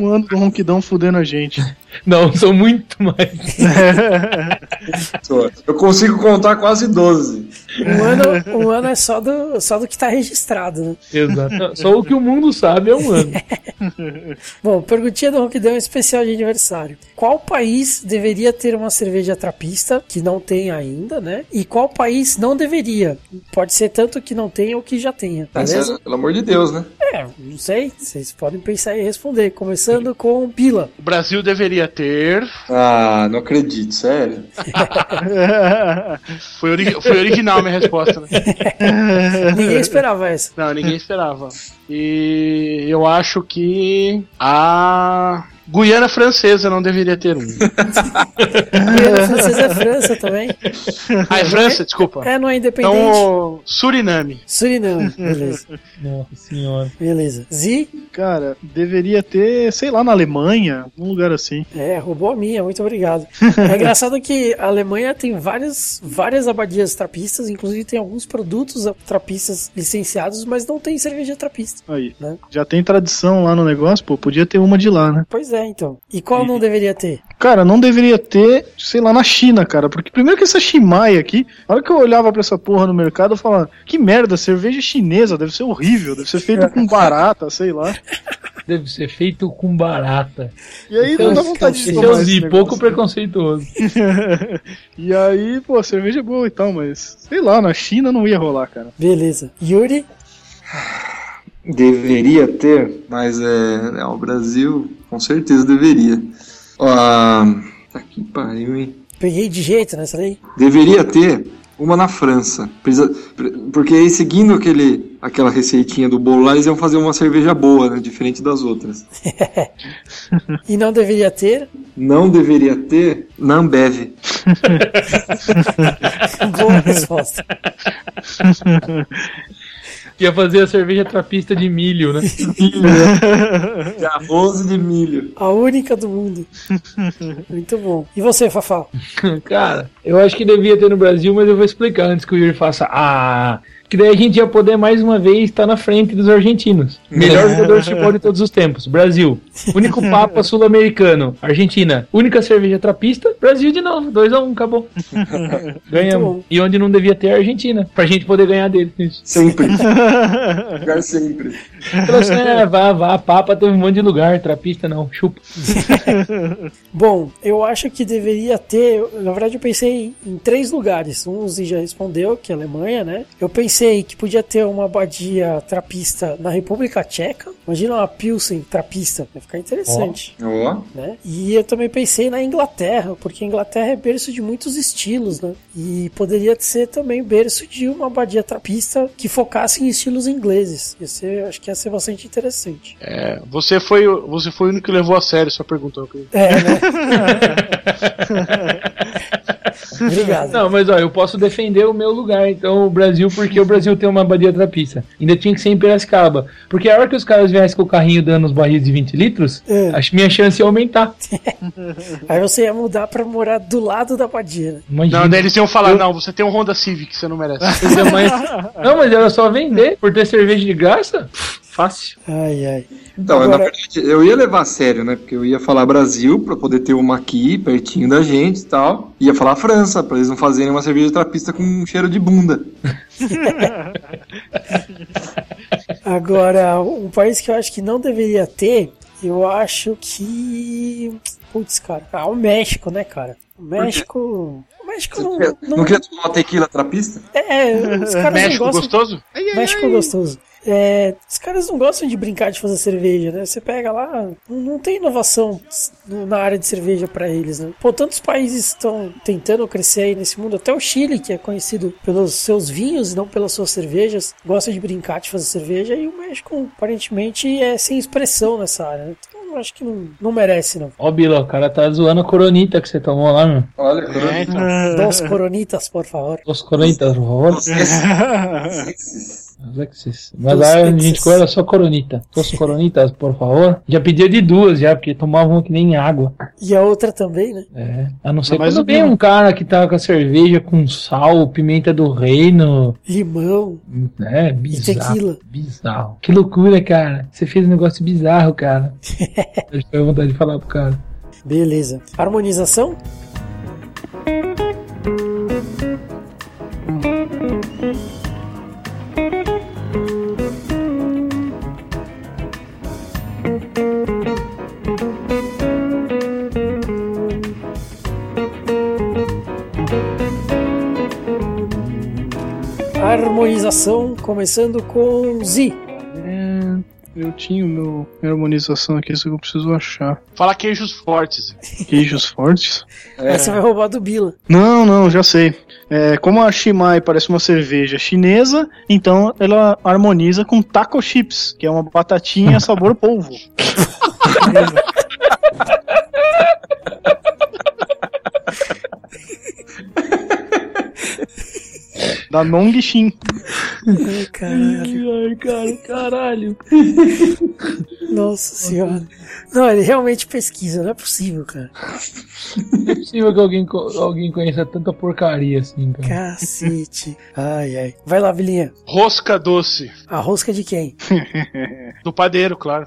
[SPEAKER 5] um ano do ronquidão fudendo a gente.
[SPEAKER 4] Não, são muito mais.
[SPEAKER 7] Eu consigo contar quase 12.
[SPEAKER 3] Um ano, um ano é só do, só do que está registrado, né?
[SPEAKER 4] Exato. Só o que o mundo sabe é um ano.
[SPEAKER 3] Bom, perguntinha do Ronquidão especial de aniversário. Qual país deveria ter uma cerveja trapista, que não tem ainda, né? E qual país não deveria? Pode ser tanto que não tenha ou que já tenha, beleza?
[SPEAKER 7] Essa- pelo amor de Deus, né?
[SPEAKER 3] É, não sei. Vocês podem pensar e responder. Começando com Pila.
[SPEAKER 6] O Brasil deveria ter.
[SPEAKER 7] Ah, não acredito, sério.
[SPEAKER 6] Foi, ori- foi original a minha resposta, né?
[SPEAKER 3] Ninguém esperava essa.
[SPEAKER 6] Não, ninguém esperava. E eu acho que a Guiana Francesa não deveria ter um.
[SPEAKER 3] Guiana Francesa é França também.
[SPEAKER 6] Ah, é França? Desculpa.
[SPEAKER 3] É, não é independente.
[SPEAKER 6] Então, Suriname.
[SPEAKER 3] Suriname. Beleza.
[SPEAKER 4] Nossa senhora.
[SPEAKER 3] Beleza. Zi?
[SPEAKER 5] Cara, deveria ter, sei lá, na Alemanha, um lugar assim.
[SPEAKER 3] É, roubou a minha, muito obrigado. É engraçado que a Alemanha tem várias, várias abadias trapistas, inclusive tem alguns produtos trapistas licenciados, mas não tem cerveja trapista.
[SPEAKER 5] Aí.
[SPEAKER 3] Né?
[SPEAKER 5] Já tem tradição lá no negócio, pô, podia ter uma de lá, né?
[SPEAKER 3] Pois é, é, então. E qual não deveria ter?
[SPEAKER 5] Cara, não deveria ter, sei lá, na China, cara. Porque primeiro que essa Shimai aqui, na hora que eu olhava pra essa porra no mercado, eu falava, que merda, cerveja chinesa, deve ser horrível, deve ser feito com barata, sei lá.
[SPEAKER 4] Deve ser feito com barata.
[SPEAKER 5] E aí não dá vontade de tomar esse negócio.
[SPEAKER 4] pouco preconceituoso.
[SPEAKER 5] e aí, pô, cerveja é boa e tal, mas sei lá, na China não ia rolar, cara.
[SPEAKER 3] Beleza. Yuri?
[SPEAKER 7] Deveria ter, mas é, é, o Brasil com certeza deveria. Ó, tá que pariu, hein?
[SPEAKER 3] Peguei de jeito nessa daí.
[SPEAKER 7] Deveria ter uma na França. Precisa- porque aí, seguindo aquele, aquela receitinha do bolo lá, eles iam fazer uma cerveja boa, né? Diferente das outras.
[SPEAKER 3] E não deveria ter?
[SPEAKER 7] Não deveria ter na Ambev.
[SPEAKER 3] Boa resposta.
[SPEAKER 4] Ia fazer a cerveja trapista de milho, né?
[SPEAKER 7] De arroz de milho.
[SPEAKER 3] A única do mundo. Muito bom. E você, Fafá?
[SPEAKER 4] Cara, eu acho que devia ter no Brasil, mas eu vou explicar antes que o Yuri faça. Ah, que daí a gente ia poder mais uma vez estar na frente dos argentinos. Melhor jogador de futebol de todos os tempos. Brasil. Único Papa sul-americano. Argentina. Única cerveja trapista. Brasil de novo. 2x1, um, acabou. Ganhamos. E onde não devia ter a Argentina. Pra gente poder ganhar deles. Isso.
[SPEAKER 7] Sempre. Lugar sempre.
[SPEAKER 4] Falou assim, é, vá, vá, Papa teve um monte de lugar. Trapista não. Chupa.
[SPEAKER 3] Bom, eu acho que deveria ter. Na verdade, eu pensei em três lugares. Um já respondeu, que é a Alemanha, né? Eu pensei que podia ter uma abadia trapista na República Tcheca. Imagina uma Pilsen trapista. Vai ficar interessante.
[SPEAKER 7] Ó,
[SPEAKER 3] né? E eu também pensei na Inglaterra, porque a Inglaterra é berço de muitos estilos, né? E poderia ser também berço de uma abadia trapista que focasse em estilos ingleses. Ser, acho que ia ser bastante interessante.
[SPEAKER 6] É, você foi, o- você foi o único que levou a sério sua pergunta.
[SPEAKER 3] É, né? Obrigado.
[SPEAKER 4] Não, mas ó, eu posso defender o meu lugar, então, o Brasil, porque o Brasil tem uma abadia trapista. Ainda tinha que ser em Piracicaba. Porque a hora que os caras viessem com o carrinho dando os barris de 20 litros,
[SPEAKER 3] É.
[SPEAKER 4] acho que minha chance ia aumentar.
[SPEAKER 3] Aí você ia mudar pra morar do lado da abadia. né?
[SPEAKER 4] Imagina.
[SPEAKER 6] Não, daí eles iam falar, não, você tem um Honda Civic, você não merece.
[SPEAKER 4] Mais- Não, mas era só vender. Por ter cerveja de graça, fácil.
[SPEAKER 3] Ai, ai.
[SPEAKER 7] Então, na
[SPEAKER 3] Agora-
[SPEAKER 7] verdade, eu ia levar a sério, né? Porque eu ia falar Brasil pra poder ter uma aqui, pertinho da gente e tal. Ia falar França, pra eles não fazerem uma cerveja trapista com um cheiro de bunda.
[SPEAKER 3] Agora, um país que eu acho que não deveria ter, eu acho que. Putz, cara. Ah, o México, né, cara? O México. O México não.
[SPEAKER 7] Não,
[SPEAKER 3] não-
[SPEAKER 7] queria tomar uma tequila trapista?
[SPEAKER 3] é, os caras
[SPEAKER 6] México
[SPEAKER 3] não gostam.
[SPEAKER 6] gostoso?
[SPEAKER 3] México gostoso. É, os caras não gostam de brincar de fazer cerveja, né? Você pega lá, não, não tem inovação no- na área de cerveja pra eles, né? Pô, tantos países estão tentando crescer aí nesse mundo, até o Chile, que é conhecido pelos seus vinhos e não pelas suas cervejas, gosta de brincar de fazer cerveja, e o México aparentemente é sem expressão nessa área, né? Então eu acho que não, não merece, não.
[SPEAKER 4] Ó, Bila, o cara tá zoando a coronita que você tomou lá, meu.
[SPEAKER 7] Olha,
[SPEAKER 6] É, então.
[SPEAKER 3] Dos coronitas, por favor.
[SPEAKER 4] Os coronitas, por favor. Alexis. Mas
[SPEAKER 3] Dos
[SPEAKER 4] lá a gente era só coronita. Os coronitas, por favor. Já pedia de duas já, porque tomavam que nem água.
[SPEAKER 3] E a outra também, né?
[SPEAKER 4] É. A não ser
[SPEAKER 5] Mas
[SPEAKER 4] quando vem um cara que tá com a cerveja com sal, pimenta do reino.
[SPEAKER 3] Limão.
[SPEAKER 4] É, bizarro.
[SPEAKER 3] tequila.
[SPEAKER 4] Bizarro. Que loucura, cara. Você fez um negócio bizarro, cara. Eu tenho vontade de falar pro cara.
[SPEAKER 3] Beleza. Harmonização? Harmonização, começando com Z.
[SPEAKER 5] É, eu tinha o meu minha harmonização aqui, só que eu preciso achar.
[SPEAKER 6] Fala queijos fortes.
[SPEAKER 5] Queijos fortes?
[SPEAKER 3] Aí você vai roubar do Bila.
[SPEAKER 5] Não, não, já sei. É, como a Shimai parece uma cerveja chinesa, então ela harmoniza com taco chips, que é uma batatinha sabor polvo. da Nongxin.
[SPEAKER 3] Ai, caralho.
[SPEAKER 4] Ai, cara, caralho.
[SPEAKER 3] Nossa senhora. Não, ele realmente pesquisa, não é possível, cara.
[SPEAKER 4] Não é possível que alguém, alguém conheça tanta porcaria assim, cara.
[SPEAKER 3] Cacete. Ai, ai. Vai lá, Vilinha.
[SPEAKER 6] Rosca doce.
[SPEAKER 3] A rosca de quem?
[SPEAKER 6] Do padeiro, claro.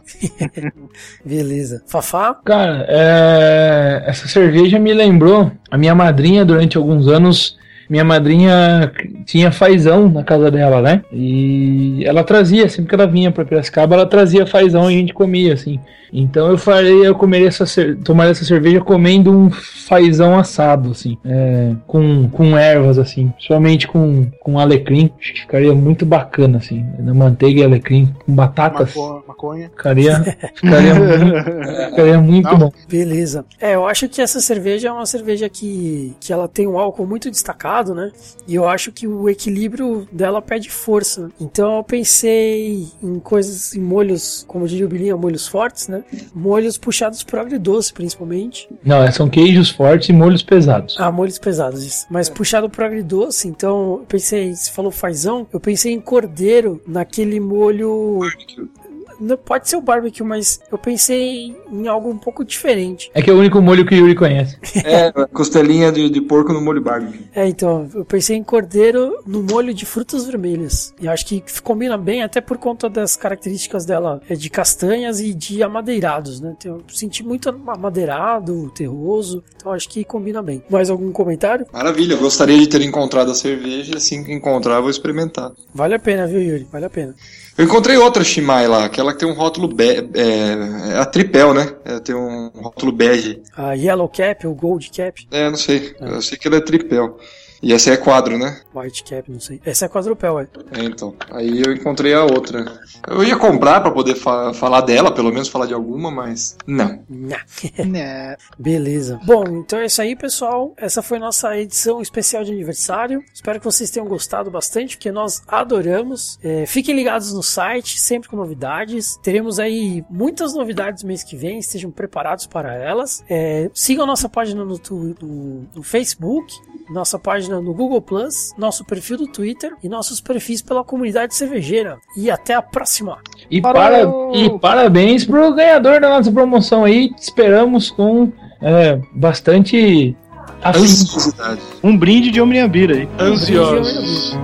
[SPEAKER 3] Beleza. Fafá?
[SPEAKER 4] Cara, é, essa cerveja me lembrou a minha madrinha durante alguns anos. Minha madrinha tinha fazão na casa dela, né? E ela trazia, sempre que ela vinha pra Piracicaba, ela trazia fazão e a gente comia, assim. Então eu farei, eu comeria essa, tomaria essa cerveja comendo um fazão assado, assim, é, com, com ervas, assim, principalmente com, com alecrim. Acho que ficaria muito bacana, assim, na manteiga e alecrim, com batatas.
[SPEAKER 6] Maco- maconha.
[SPEAKER 4] Ficaria, ficaria muito, ficaria muito
[SPEAKER 6] Não.
[SPEAKER 4] bom.
[SPEAKER 3] Beleza. É, eu acho que essa cerveja é uma cerveja que, que ela tem um álcool muito destacado, né? E eu acho que o equilíbrio dela perde força. Então eu pensei em coisas, em molhos, como diria o Bilinha, molhos fortes, né? Molhos puxados por agridoce, principalmente.
[SPEAKER 4] Não, são queijos fortes e molhos pesados.
[SPEAKER 3] Ah, molhos pesados, isso. Mas puxado pro agridoce, então eu pensei, você falou fazão, eu pensei em cordeiro naquele molho. Pode ser o barbecue, mas eu pensei em algo um pouco diferente.
[SPEAKER 4] É que é o único molho que o Yuri conhece.
[SPEAKER 7] É, costelinha de, de porco no molho barbecue.
[SPEAKER 3] É, então, eu pensei em cordeiro no molho de frutas vermelhas. E acho que combina bem, até por conta das características dela é, de castanhas e de amadeirados, né? Então, eu senti muito amadeirado, terroso, então acho que combina bem. Mais algum comentário?
[SPEAKER 7] Maravilha, eu gostaria de ter encontrado a cerveja, assim que encontrar, vou experimentar.
[SPEAKER 3] Vale a pena, viu, Yuri? Vale a pena.
[SPEAKER 7] Eu encontrei outra Shimai lá, aquela que tem um rótulo be é, é a tripel, né? É, tem um rótulo bege.
[SPEAKER 3] A Yellow Cap, ou Gold Cap,
[SPEAKER 7] É, não sei. Eu sei que ela é tripel. E essa é quadro, né?
[SPEAKER 3] White Cap, não sei. Essa é quadrupel, é.
[SPEAKER 7] É, então. Aí eu encontrei a outra. Eu ia comprar pra poder fa falar dela, pelo menos falar de alguma, mas não.
[SPEAKER 3] Nha.
[SPEAKER 6] Né.
[SPEAKER 3] Beleza. Bom, então é isso aí, pessoal. Essa foi nossa edição especial de aniversário. Espero que vocês tenham gostado bastante, porque nós adoramos. É, fiquem ligados no site, sempre com novidades. Teremos aí muitas novidades mês que vem, estejam preparados para elas. É, sigam nossa página no, no- no Facebook, nossa página no Google Plus, nosso perfil do Twitter e nossos perfis pela comunidade cervejeira. E até a próxima!
[SPEAKER 4] E, para, e parabéns pro ganhador da nossa promoção aí. Te Esperamos com é, bastante afinco.
[SPEAKER 7] Ansiosidade.
[SPEAKER 5] Um brinde de Omniabira aí.
[SPEAKER 6] Ansiosos.